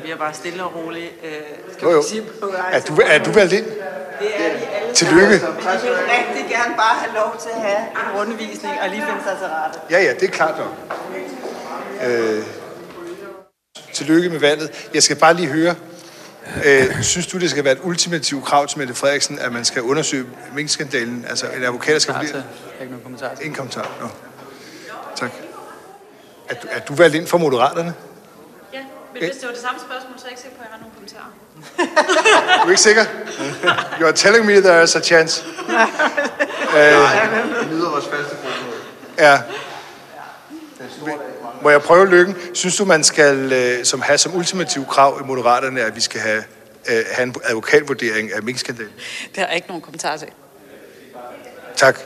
Vi er bare stille og roligt. Øh, skal
Jo, jo.
vi sige på
Er du, er du valgt ind?
Det er de alle
Tillykke.
sammen. De vil rigtig gerne bare have lov til at have en rundvisning og lige finde sig til rette.
Ja, ja, det er klart nok. Øh, tillykke med valget. Jeg skal bare lige høre, øh, synes du, det skal være et ultimativt krav til Mette Frederiksen, at man skal undersøge minkskandalen? Altså, en advokat skal vurdere...
Ikke nogen kommentar til.
Ingen kommentar. Nå. Tak. Er du, er du valgt ind for Moderaterne?
Ja, men hvis det var det samme spørgsmål, så er jeg ikke sikker på, at jeg har nogle kommentarer.
Du er ikke sikker? You're telling me there is a chance.
Vi nyder vores faste gruppemøde.
Ja. Må jeg prøve lykken? Synes du, man skal øh, som have som ultimativ krav i Moderaterne, at vi skal have, øh, have en advokatvurdering af minkskandalen?
Det har jeg ikke nogen kommentar til.
Tak.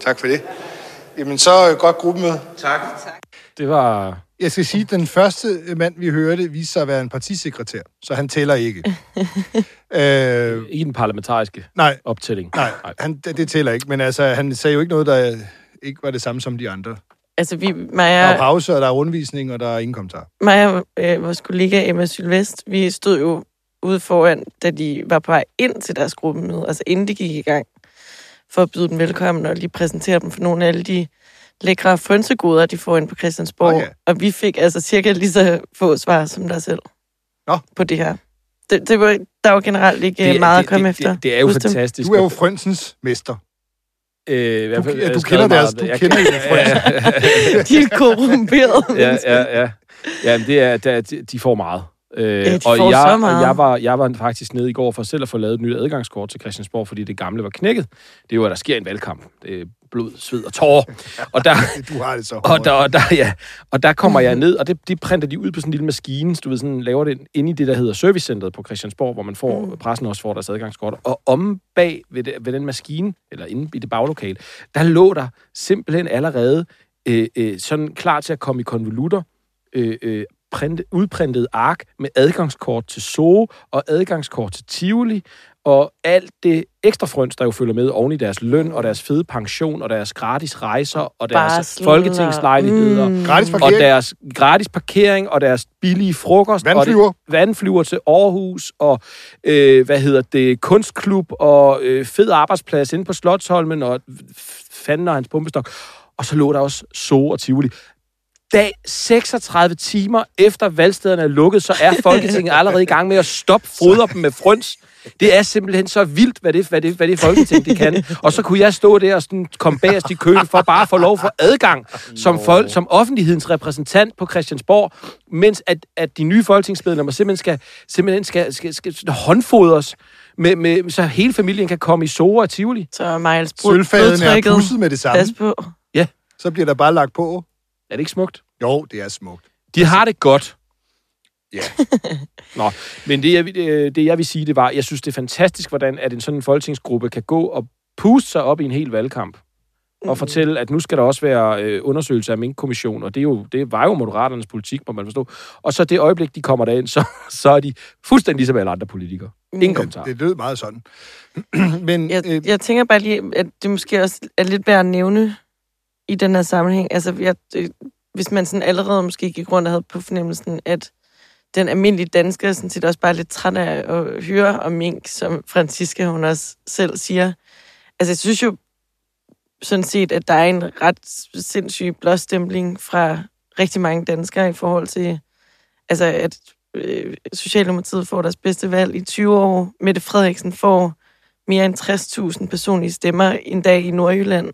Tak for det. Jamen, så øh, godt gruppemøde.
Tak.
Det var...
Jeg skal sige, at den første mand, vi hørte, viste sig at være en partisekretær, så han tæller ikke. øh,
Ikke den parlamentariske
nej,
optælling.
nej han, det, det tæller ikke. Men altså, han sagde jo ikke noget, der ikke var det samme som de andre.
Altså, vi,
Der
mig
er
og,
pause, og der er rundvisning, og der er ingen kommentar.
og øh, vores kollega Emma Sylvest, vi stod jo ude foran, da de var på vej ind til deres gruppemøde, altså inden de gik i gang, for at byde dem velkommen og lige præsentere dem for nogle af alle de lækre frønsegoder, de får ind på Christiansborg.
Ja.
Og vi fik altså cirka lige så få svar som dig selv
Nå.
på det her. Det, det var, der var generelt ikke
Det-
det, meget
det-
at komme
det-
efter.
det- det er jo
Husk dem.
fantastisk.
Du er jo Frønsens mester.
Øh, i hvert fald,
Du- kender deres-
meget-
du
jeg-
kender jo
Ja, ja,
De er korrumperede
ja, ja, ja. ja men det er, det er, de- de får meget. Øh,
Ja,
og jeg. Og jeg, var, jeg var faktisk nede i går for selv at få lavet et nyt adgangskort til Christiansborg, fordi det gamle var knækket. Det er jo, at der sker en valgkamp. Det er blod, sved og tårer. Og der,
Du har det så
og der, og der, ja, og der kommer jeg ned, og det, de printer de ud på sådan en lille maskine, så du ved, sådan, laver det inde i det, der hedder servicecenteret på Christiansborg, hvor man får, mm. pressen også får deres adgangskort. Og om bag ved, det, ved den maskine, eller inde i det baglokale, der lå der simpelthen allerede øh, øh, sådan klar til at komme i konvolutter, øh, øh, printe, udprintet ark med adgangskort til Zoo og adgangskort til Tivoli, og alt det ekstra frøns, der jo følger med oven i deres løn, og deres fede pension, og deres gratis rejser, og deres
Barsel,
folketingslejligheder,
mm.
Gratis
og
parkering.
deres gratis parkering, og deres billige frokost.
Vandflyver.
Og det, vandflyver til Aarhus, og øh, hvad hedder det, kunstklub, og øh, fed arbejdsplads inde på Slottholmen, og fanden og hans pumpestok. Og så lå der også Zoo og Tivoli. Dag 36 timer efter valgstederne er lukket, så er Folketinget allerede i gang med at stoppe fodre dem med frøns. Det er simpelthen så vildt, hvad det, hvad det, hvad det Folketing det kan. Og så kunne jeg stå der og sådan komme bagerst i køen for bare at få lov for adgang som, folk, som offentlighedens repræsentant på Christiansborg, mens at, at de nye folketingsmedlemmer simpelthen skal, simpelthen skal, skal, skal, skal håndfodres, med, med, så hele familien kan komme i Sora og Tivoli.
Så Miles
Sølvfaden er pusset med det samme.
Pas på.
Ja.
Så bliver der bare lagt på.
Er det ikke smukt?
Jo, det er smukt.
De har det godt.
Ja.
Nå, men det jeg, vil- øh, det, jeg vil sige, det var, jeg synes, det er fantastisk, hvordan at en sådan en folketingsgruppe kan gå og puste sig op i en hel valgkamp. Og fortælle, at nu skal der også være øh, undersøgelse af minkkommission, og det, er jo, det var jo moderaternes politik, må man forstå. Og så det øjeblik, de kommer derind, så, så er de fuldstændig ligesom alle andre politikere. Ingen kommentar.
Det lød meget sådan. Men
Jeg,
øh,
jeg tænker bare lige, at det måske også er lidt værd at nævne i den her sammenhæng. Altså, jeg, øh, hvis man sådan allerede måske gik rundt og havde på fornemmelsen, at den almindelige dansker sådan set også bare lidt træt af at høre om mink, som Franziska hun også selv siger. Altså, jeg synes jo sådan set, at der er en ret sindssyg blåstempling fra rigtig mange danskere i forhold til, altså, at øh, Socialdemokratiet får deres bedste valg i 20 år. Mette Frederiksen får mere end 60.000 personlige stemmer en dag i Nordjylland.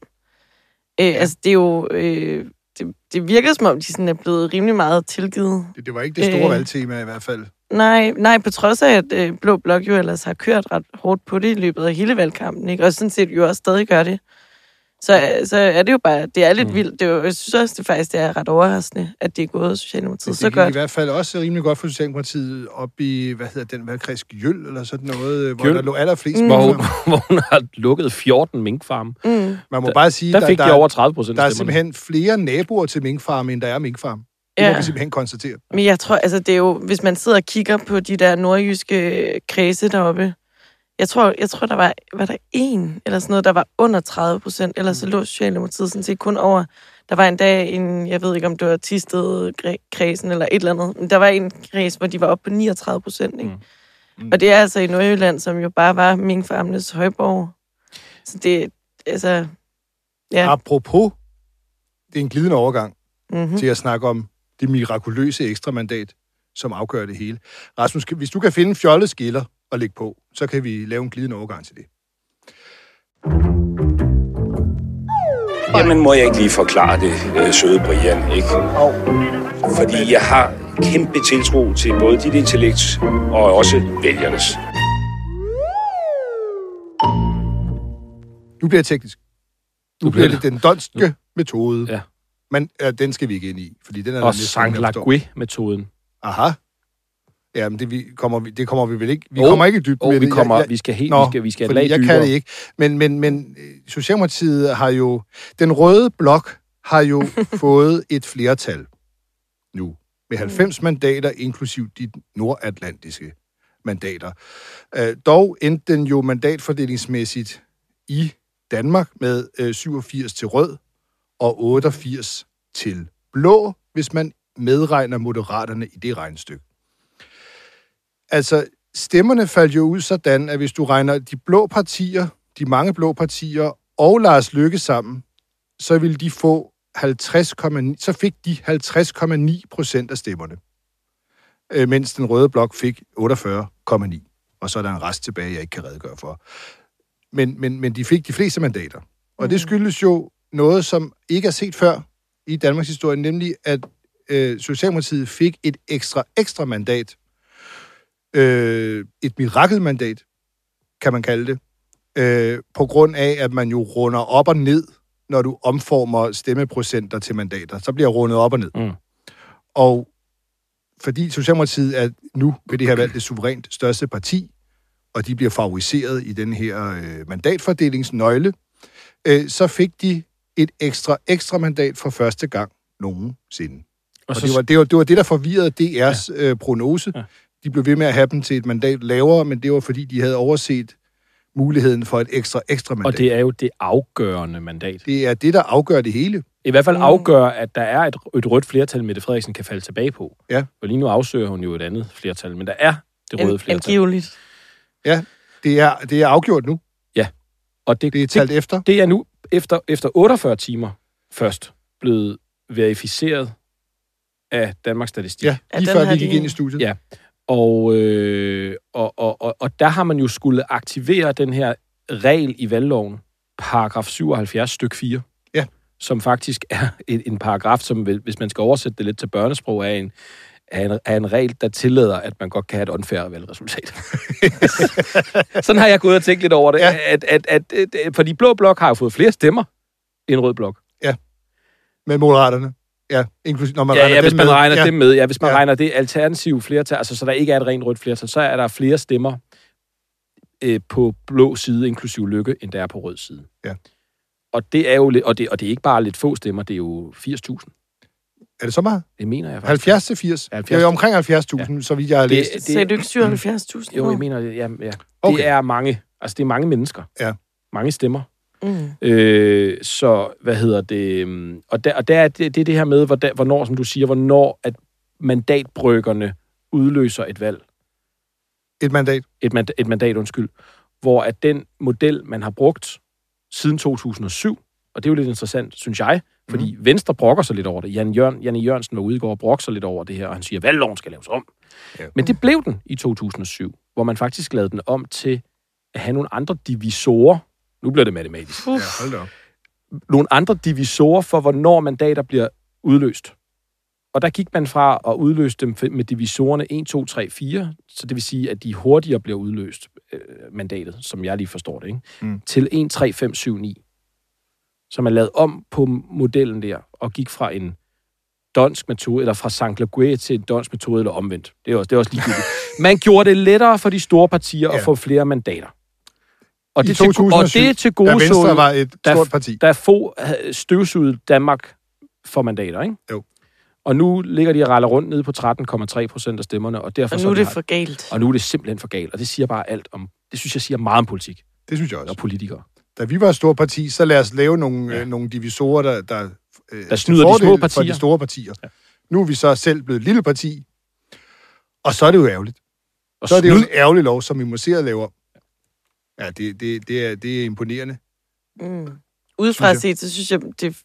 Øh, ja. Altså, det er jo... Øh, det, det virker som om, de sådan er blevet rimelig meget tilgivet.
det, det var ikke det store
Øh.
valgtema i hvert fald.
Nej, nej, på trods af, at øh, Blå Blok jo ellers har kørt ret hårdt på det i løbet af hele valgkampen, ikke? og sådan set jo også stadig gør det. Så, så er det jo bare, det er lidt mm. vildt. Det er jo, jeg synes også, det faktisk det er ret overraskende, at det er gået Socialdemokratiet
Det
så
gik i
godt.
hvert fald også rimelig godt for Socialdemokratiet op i, hvad hedder den valgkreds, Gjøl eller sådan noget, øh, hvor
Gjøl.
der lå allerflest
Mm.
Hvor, hun, hvor hun har lukket 14 minkfarme.
Mm.
Man må
Der-
bare sige,
Der fik de over 30 procent
der er simpelthen flere naboer til minkfarme, end der er minkfarme. Det må
Ja.
vi simpelthen konstatere.
Men jeg tror, altså det er jo, hvis man sidder og kigger på de der nordjyske kredse deroppe, jeg tror, jeg tror der var, var der en eller sådan noget, der var under 30 procent, ellers så lå Socialdemokratiet sådan set kun over. Der var en dag en, jeg ved ikke om det var Tisted kredsen eller et eller andet, men der var en kreds, hvor de var oppe på 39 procent, ikke? Mm. Og det er altså i Nordjylland, som jo bare var minkfarmenes højborg. Så det, altså, ja.
Apropos, det er en glidende overgang
Mm-hmm.
til at snakke om det mirakuløse ekstramandat, som afgør det hele. Rasmus, hvis du kan finde fjollet skiller og lægge på, så kan vi lave en glidende overgang til det.
Jamen, må jeg ikke lige forklare det, øh, søde Brian, ikke? Fordi jeg har kæmpe tiltro til både dit intellekt og også vælgernes.
Nu bliver det teknisk. Nu bliver det den donske metode.
Ja.
Men ja, den skal vi ikke ind i, fordi den er
Og Sankt. Lagui-metoden.
Aha. Jamen, det, vi, kommer, vi, det kommer vi vel ikke. Vi
Jo.
kommer ikke i dybden
Jo,
med
vi
det.
kommer- vi skal helt- vi skal- vi skal
fordi
lag
jeg kan
dybere.
det ikke. Men, men, men øh, Socialdemokratiet har jo... Den røde blok har jo fået et flertal nu. Med 90 mandater, inklusiv de nordatlantiske mandater. Øh, dog endte den jo mandatfordelingsmæssigt i Danmark med øh, 87 til rød og 88 til blå, hvis man medregner moderaterne i det regnestykke. Altså, stemmerne faldt jo ud sådan, at hvis du regner de blå partier, de mange blå partier og Lars Lykke sammen, så ville de få 50,9, så fik de 50,9 procent af stemmerne. Øh, mens den røde blok fik 48,9. Og så er der en rest tilbage, jeg ikke kan redegøre for. Men, men, men de fik de fleste mandater. Og det skyldes jo noget, som ikke er set før i Danmarks historie, nemlig at øh, Socialdemokratiet fik et ekstra, ekstra mandat. Øh, et mirakelmandat, kan man kalde det. Øh, på grund af, at man jo runder op og ned, når du omformer stemmeprocenter til mandater. Så bliver rundet op og ned.
Mm.
Og fordi Socialdemokratiet er nu ved det her valg det suverænt største parti, og de bliver favoriseret i den her øh, mandatfordelingsnøgle, øh, så fik de et ekstra ekstra mandat for første gang nogensinde. Og,
Og så-
det, var, det, var, det var det, der forvirrede DR's ja. øh, prognose. Ja. De blev ved med at have dem til et mandat lavere, men det var fordi, de havde overset muligheden for et ekstra ekstra mandat.
Og det er jo det afgørende mandat.
det er det, der afgør det hele.
I hvert fald afgør, at der er et, et rødt flertal, Mette Frederiksen kan falde tilbage på.
Ja.
Og lige nu afsøger hun jo et andet flertal, men der er det røde
An-
flertal.
Angiveligt.
Ja, det er, det er afgjort nu.
Ja. Og det,
Det er talt efter.
Det er nu efter, efter 48 timer først blevet verificeret af Danmarks Statistik.
Ja, lige
den
før vi gik ind i studiet.
Ja. Og, øh, og, og, og, og der har man jo skulle aktivere den her regel i valgloven, paragraf 77 styk 4.
Ja.
Som faktisk er en, en paragraf, som hvis man skal oversætte det lidt til børnesprog, er en, er en, er en regel, der tillader, at man godt kan have et unfair valgresultat. Sådan har jeg gået og tænkt lidt over det. Ja. At, at, at, at, for de blå blok har jo fået flere stemmer end rød blok.
Med moderaterne. Ja, inklusive, når man
ja,
regner
ja, hvis man
med.
regner
ja.
dem med. Ja, hvis man
Ja.
regner det alternative flertal, altså så der ikke er et rent rødt flertal, så er der flere stemmer øh, på blå side, inklusive lykke, end der er på rød side.
Ja.
Og det er jo og det, og det er ikke bare lidt få stemmer, det er jo 80.000.
Er det så meget?
Det mener jeg faktisk.
70 til 80?
70
Det er jo omkring 70.000, ja. så vidt jeg har
Det-
læst.
det-
Sagde du ikke 77.000?
Jo, jeg mener, det, ja, ja.
Okay.
det er mange. Altså, det er mange mennesker.
Ja.
Mange stemmer.
Mm.
Øh, så, hvad hedder det? øhm, Og der, og der er det, det, er det her med, hvor- hvornår, som du siger, hvornår at mandatbryggerne udløser et valg.
Et mandat.
Et, mand, et mandat, undskyld. Hvor at den model, man har brugt siden 2007, og det er jo lidt interessant, synes jeg, fordi mm. Venstre brokker sig lidt over det. Jan Jørgen, Janne Jørgensen var ude i går og brokker sig lidt over det her, og han siger, at valgloven skal laves om.
Ja.
Men det blev den i 2007, hvor man faktisk lavede den om til at have nogle andre divisorer. Nu bliver det matematisk.
Ja, hold da op.
Nogle andre divisorer for, hvornår mandater bliver udløst. Og der gik man fra at udløse dem med divisorerne 1, 2, 3, 4, så det vil sige, at de hurtigere bliver udløst, øh, mandatet, som jeg lige forstår det, ikke?
Mm.
til 1, 3, 5, 7, 9. Så man lavede om på modellen der, og gik fra en donsk metode, eller fra St. Laguet til en donsk metode, eller omvendt. Det er også, det er også ligegyldigt. Man gjorde det lettere for de store partier. Ja. at få flere mandater. Og
I
det, til, og
2007,
det er til
da
gode
Venstre var et stort parti.
Der få havde støvsuget Danmark for mandater, ikke?
Jo.
Og nu ligger de og raller rundt nede på 13,3 procent af stemmerne, og derfor
Og
så
nu er
de
det
har-
for galt.
Og nu er det simpelthen for galt, og det siger bare alt om... Det synes jeg siger meget om politik
Det synes jeg også.
og politikere.
Da vi var et stort parti, så lad os lave nogle, ja. øh, nogle divisorer, der, der, øh,
Der snyder de små
For
partier.
de store partier. Ja. Nu er vi så selv blevet et lille parti, og så er det jo ærgerligt.
Og
Så er det jo en ærgerlig lov, som vi må se at lave om. Ja, det, det, det, er, det er imponerende.
Mm. Udefra set, så synes jeg, det,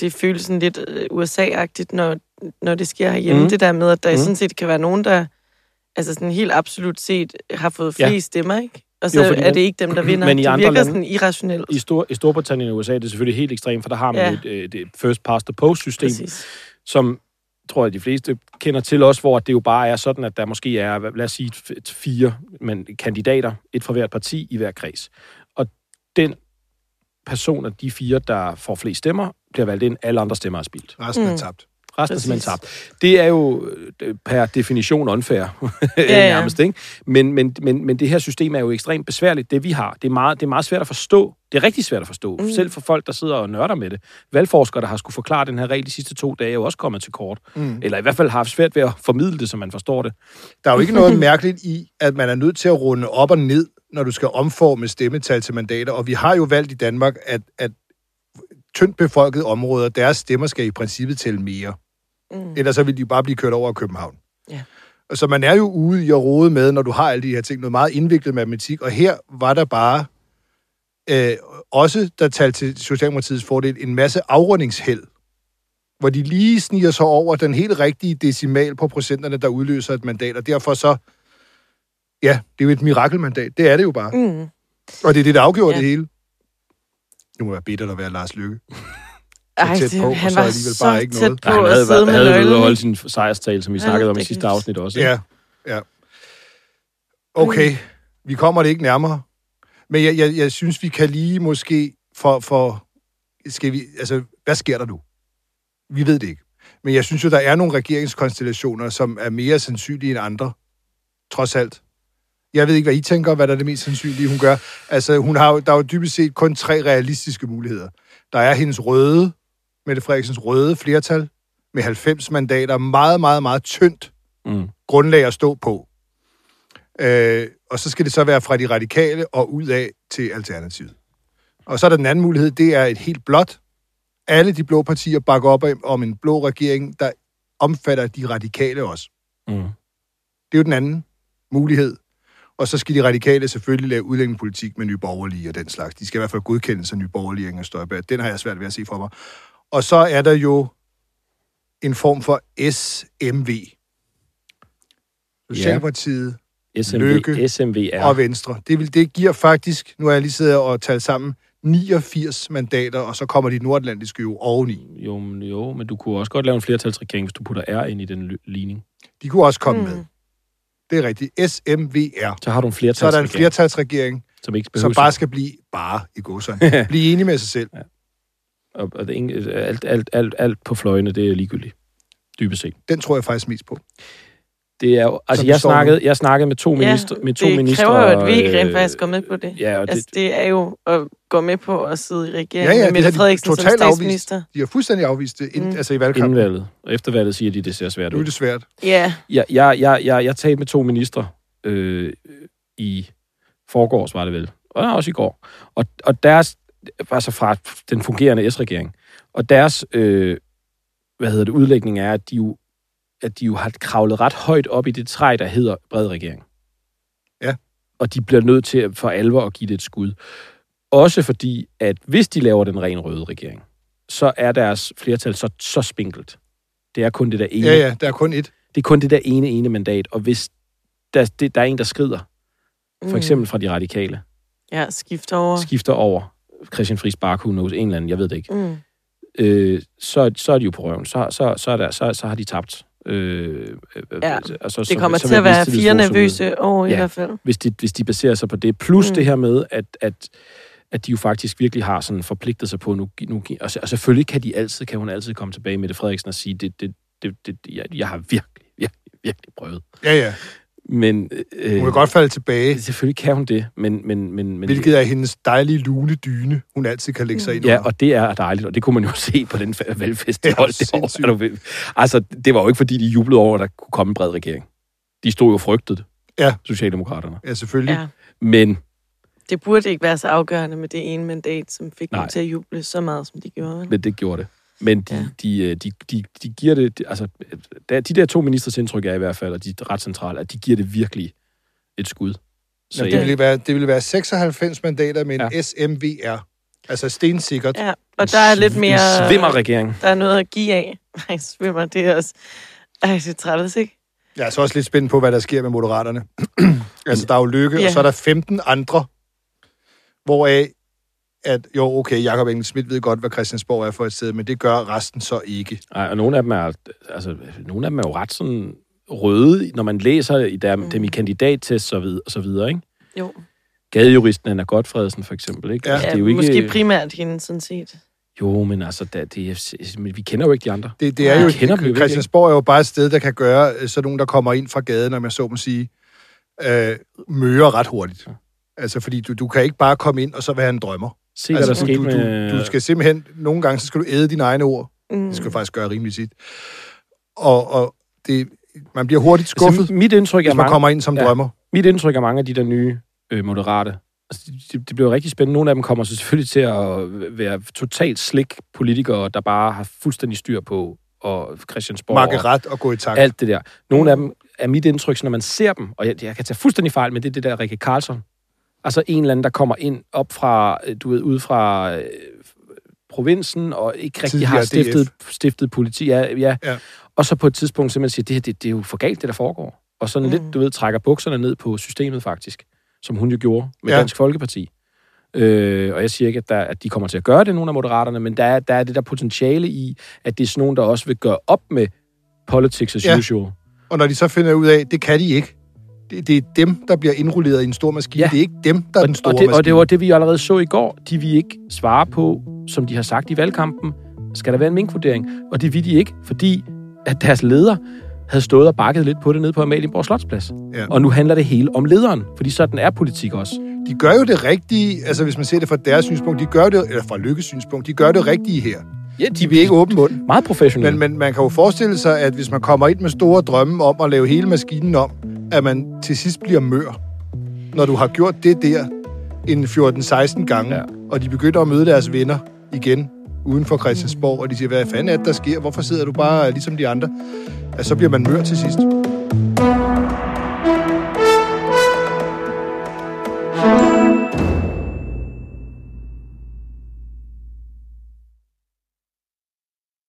det føles sådan lidt øh, USA-agtigt, når, når det sker herhjemme. Mm. Det der med, at der mm. sådan set kan være nogen, der altså sådan helt absolut set har fået
Ja.
flest stemmer, ikke? Og så
Jo, fordi
er det ikke dem, der vinder.
Men i
det
andre
virker
lande-
sådan irrationelt.
I, Stor, I Storbritannien og USA er det selvfølgelig helt ekstremt, for der har man
Ja.
ja. et, et, et first past the post system,
Præcis.
som tror jeg, de fleste kender til også, hvor det jo bare er sådan, at der måske er, lad os sige, fire men, kandidater, et fra hvert parti i hver kreds. Og den person af de fire, der får flest stemmer, bliver valgt ind, alle andre stemmer er spildt.
Resten er
Mm.
tabt.
Resten er
Præcis.
simpelthen tabt. Det er jo øh, per definition unfair, ja,
ja.
nærmest, ikke? Men, men, men, men det her system er jo ekstremt besværligt, det vi har. Det er meget, det er meget svært at forstå. Det er rigtig svært at forstå,
mm.
selv for folk, der sidder og nørder med det. Valgforskere, der har skulle forklare den her regel de sidste to dage, er jo også kommet til kort.
Mm.
Eller i hvert fald har haft svært ved at formidle det, så man forstår det.
Der er jo ikke noget mærkeligt i, at man er nødt til at runde op og ned, når du skal omforme stemmetal til mandater. Og vi har jo valgt i Danmark, at, at tyndt befolkede områder, deres stemmer skal i princippet tælle mere.
Mm.
Ellers så vil de bare blive kørt over af København.
Ja.
Så man er jo ude i at rode med, når du har alle de her ting, noget meget indviklet matematik, og her var der bare øh, også, der talte til Socialdemokratiets fordel, en masse afrundingsheld, hvor de lige sniger sig over den helt rigtige decimal på procenterne, der udløser et mandat, og derfor så, ja, det er jo et mirakelmandat. Det er det jo bare.
Mm.
Og det er det, der afgjorde
Ja.
det hele. Nu må jeg bitter at være Lars Lykke.
Ej,
tæt på, og
han
så
var
alligevel
så
bare ikke
tæt
noget.
på
Han
at
havde,
med
havde været ude og holde sin sejrstale, som vi snakkede om i
det
sidste afsnit også. ikke?
Ja, ja. Okay, vi kommer det ikke nærmere. Men jeg, jeg, jeg synes, vi kan lige måske for, for... Skal vi... Altså, hvad sker der nu? Vi ved det ikke. Men jeg synes jo, der er nogle regeringskonstellationer, som er mere sandsynlige end andre. Trods alt. Jeg ved ikke, hvad I tænker, hvad der er det mest sandsynlige, hun gør. Altså, hun har, der er jo dybest set kun tre realistiske muligheder. Der er hendes røde, Mette Frederiksens røde flertal, med 90 mandater, meget, meget, meget tyndt
Mm.
grundlag at stå på. Øh, og så skal det så være fra de radikale og ud af til Alternativet. Og så er der den anden mulighed, det er et helt blot. Alle de blå partier bakker op om- om en blå regering, der omfatter de radikale også.
Mm.
Det er jo den anden mulighed. Og så skal de radikale selvfølgelig lave udlændingepolitik med nye borgerlige og den slags. De skal i hvert fald godkendes af nye borgerlige Inger Støjberg. Den har jeg svært ved at se for mig. Og så er der jo en form for SMV. Socialdemokratiet,
SMV,
Lykke
SMVR.
og Venstre. Det, vil, det giver faktisk, nu har jeg lige siddet og talt sammen, 89 mandater, og så kommer de nordatlantiske jo oveni.
Jo, men, jo, men du kunne også godt lave en flertalsregering, hvis du putter R ind i den ligning.
De kunne også komme
Mm.
med. Det er rigtigt. SMVR.
Så har du en
Så er
flertalsregering,
der en flertalsregering,
som ikke
som bare skal blive, bare i godsøjne, blive enige med sig selv.
Og, og det er alt, alt, alt, alt på fløjene, det er ligegyldigt. Dybest set.
Den tror jeg faktisk mest på.
Det er jo, altså jeg
det
snakkede, jeg snakkede med to
Ja,
minister, med to
det
ministre.
kræver jo, at vi ikke rent
øh,
faktisk går med på det.
Ja, og det,
Altså, det er jo at gå med på at sidde i
Ja,
regeringen
ja,
med
det
Mette
har de
Frederiksen som
totalt afvist.
statsminister.
De har fuldstændig afvist det, ind,
Mm.
altså i
inden
valgkampen.
valget. Og efter valget siger de, det ser svært
Nu er
ud.
det svært.
Ja,
Jeg, jeg, jeg, jeg, jeg talte med to ministre øh, i forgårs, var det vel, og også i går. Og, og deres, altså fra den fungerende S-regering, og deres, øh, hvad hedder det, udlægning er, at de jo at de jo har kravlet ret højt op i det træ, der hedder bred regering.
Ja.
Og de bliver nødt til at for alvor at give det et skud. Også fordi, at hvis de laver den ren røde regering, så er deres flertal så, så spinkelt. Det er kun det der ene
Ja, ja, der er kun et.
det er kun det der ene, ene mandat. Og hvis der, det, der er en, der skrider, for
Mm.
eksempel fra de radikale,
ja skifter over.
skifter over Christian Friis Bak, who knows, en eller anden, jeg ved det ikke,
Mm.
øh, så, så er de jo på røven. Så, så, så, er der, så, så har de tabt. Øh, øh,
Ja,
og så,
Det kommer
så, så
til at være fire nervøse år i
Ja.
hvert fald.
Hvis de, hvis de baserer sig på det. Plus
Mm.
det her med, at, at, at de jo faktisk virkelig har sådan forpligtet sig på nu. nu og, og selvfølgelig kan de altid, kan hun altid komme tilbage med det Frederiksen og sige, det, det, det, det, jeg, jeg har virkelig, virkelig, virkelig prøvet.
Ja, ja.
Men, øh,
Hun kan godt falde tilbage,
Selvfølgelig kan hun det, men... men, men, men
hvilket er hendes dejlige lune dyne, hun altid kan lægge sig ind
Ja,
under.
og det er dejligt, og det kunne man jo se på den valgfest, de
Det
holdt det år. du Altså, det var jo ikke, fordi de jublede over, at der kunne komme en bred regering. De stod jo frygtet,
Ja.
Socialdemokraterne.
Ja, selvfølgelig.
Ja.
Men
Det burde ikke være så afgørende med det ene mandat, som fik
Nej.
dem til at juble så meget, som de gjorde.
men det gjorde det. Men de,
Ja.
ja. de, øh, de, de, de giver det... de- Altså, der, de der to ministers indtryk er i hvert fald, og de er ret centrale, at de giver det virkelig et skud. Så
Jamen,
ja,
det, ville være, det ville være 96 mandater med en
Ja.
SMVR. Altså stensikkert.
Ja, og der er lidt mere...
En svimmerregering.
Der er noget at give af. Nej, svimmer, det er også... Ej, det er træls, ikke?
Jeg er så også lidt spændt på, hvad der sker med moderaterne. altså, der er jo Lykke,
Ja.
og så er der 15 andre, hvoraf, at jo, okay, Jakob Engel Schmidt ved godt, hvad Christiansborg er for et sted, men det gør resten så ikke.
Nej, og nogle af dem er, altså, nogle af dem er jo ret sådan røde, når man læser i dem, mm. dem i kandidattest og, vid, og så videre, ikke?
Jo.
Gadejuristen Anna Godfredsen, for eksempel, ikke?
Ja.
Altså,
Ja,
det er jo ikke...
måske primært hende, sådan set.
Jo, men altså, det, det er, men vi kender jo ikke de andre.
Det, det er
Nej.
jo,
Vi kender virkelig
Christiansborg er jo bare et sted, der kan gøre øh, sådan nogen, der kommer ind fra gaden, om jeg så må sige, øh, møger ret hurtigt. Altså, fordi du, du kan ikke bare komme ind, og så være en drømmer.
Se, hvad
altså,
der skete
du,
med...
du, du skal simpelthen, nogle gange, så skal du æde dine egne ord.
Mm.
Det skal du faktisk gøre rimelig sit. Og, og det, man bliver hurtigt skuffet,
altså, mit indtryk er
hvis man
mange,
kommer ind som
Ja.
drømmer.
mit indtryk er mange af de der nye øh, moderate Altså, det, det bliver rigtig spændende. Nogle af dem kommer så selvfølgelig til at være totalt slik politikere, der bare har fuldstændig styr på og Christiansborg.
Makke ret og gå i takt.
Alt det der. Nogle af dem er mit indtryk, så når man ser dem, og jeg, jeg kan tage fuldstændig fejl, men det er det der Rikke Karlsson. Altså en eller anden, der kommer ind op fra, øh, du ved, ude fra øh, provinsen, og ikke rigtig
Tidligere
har
DF.
stiftet, stiftet politi. Ja, ja.
Ja.
Og så på et tidspunkt simpelthen siger, det her, det, det er jo for galt, det der foregår. Og sådan mm. lidt, du ved, trækker bukserne ned på systemet faktisk, som hun jo gjorde med
Ja.
ja. Dansk Folkeparti. Øh, og jeg siger ikke, at, der, at de kommer til at gøre det, nogle af moderaterne, men der er, der er det der potentiale i, at det er sådan nogen, der også vil gøre op med politics as
Ja.
usual.
Og når de så finder ud af, det kan de ikke. Det, det er dem, der bliver indrulleret i en stor maskine.
Ja.
Det er ikke dem, der er den store
og, det,
maskine.
og det var det, vi allerede så i går. De vil ikke svare på, som de har sagt i valgkampen, skal der være en minkvurdering? Og det vil de ikke, fordi at deres leder havde stået og bakket lidt på det nede på Amalienborg Slotsplads.
Ja.
Og nu handler det hele om lederen, fordi sådan er politik også.
De gør jo det rigtige, altså hvis man ser det fra deres synspunkt, de gør det, eller fra Lykkes synspunkt, de gør det rigtige her.
Ja,
de vil ikke åbne mund.
Meget professionelle.
Men, men man kan jo forestille sig, at hvis man kommer ind med store drømme om at lave hele maskinen om, at man til sidst bliver mør, når du har gjort det der en 14-16 gange, ja. og de begynder at møde deres venner igen uden for Christiansborg, og de siger, hvad fanden er det, der sker? Hvorfor sidder du bare ligesom de andre? Ja, så bliver man mør til sidst.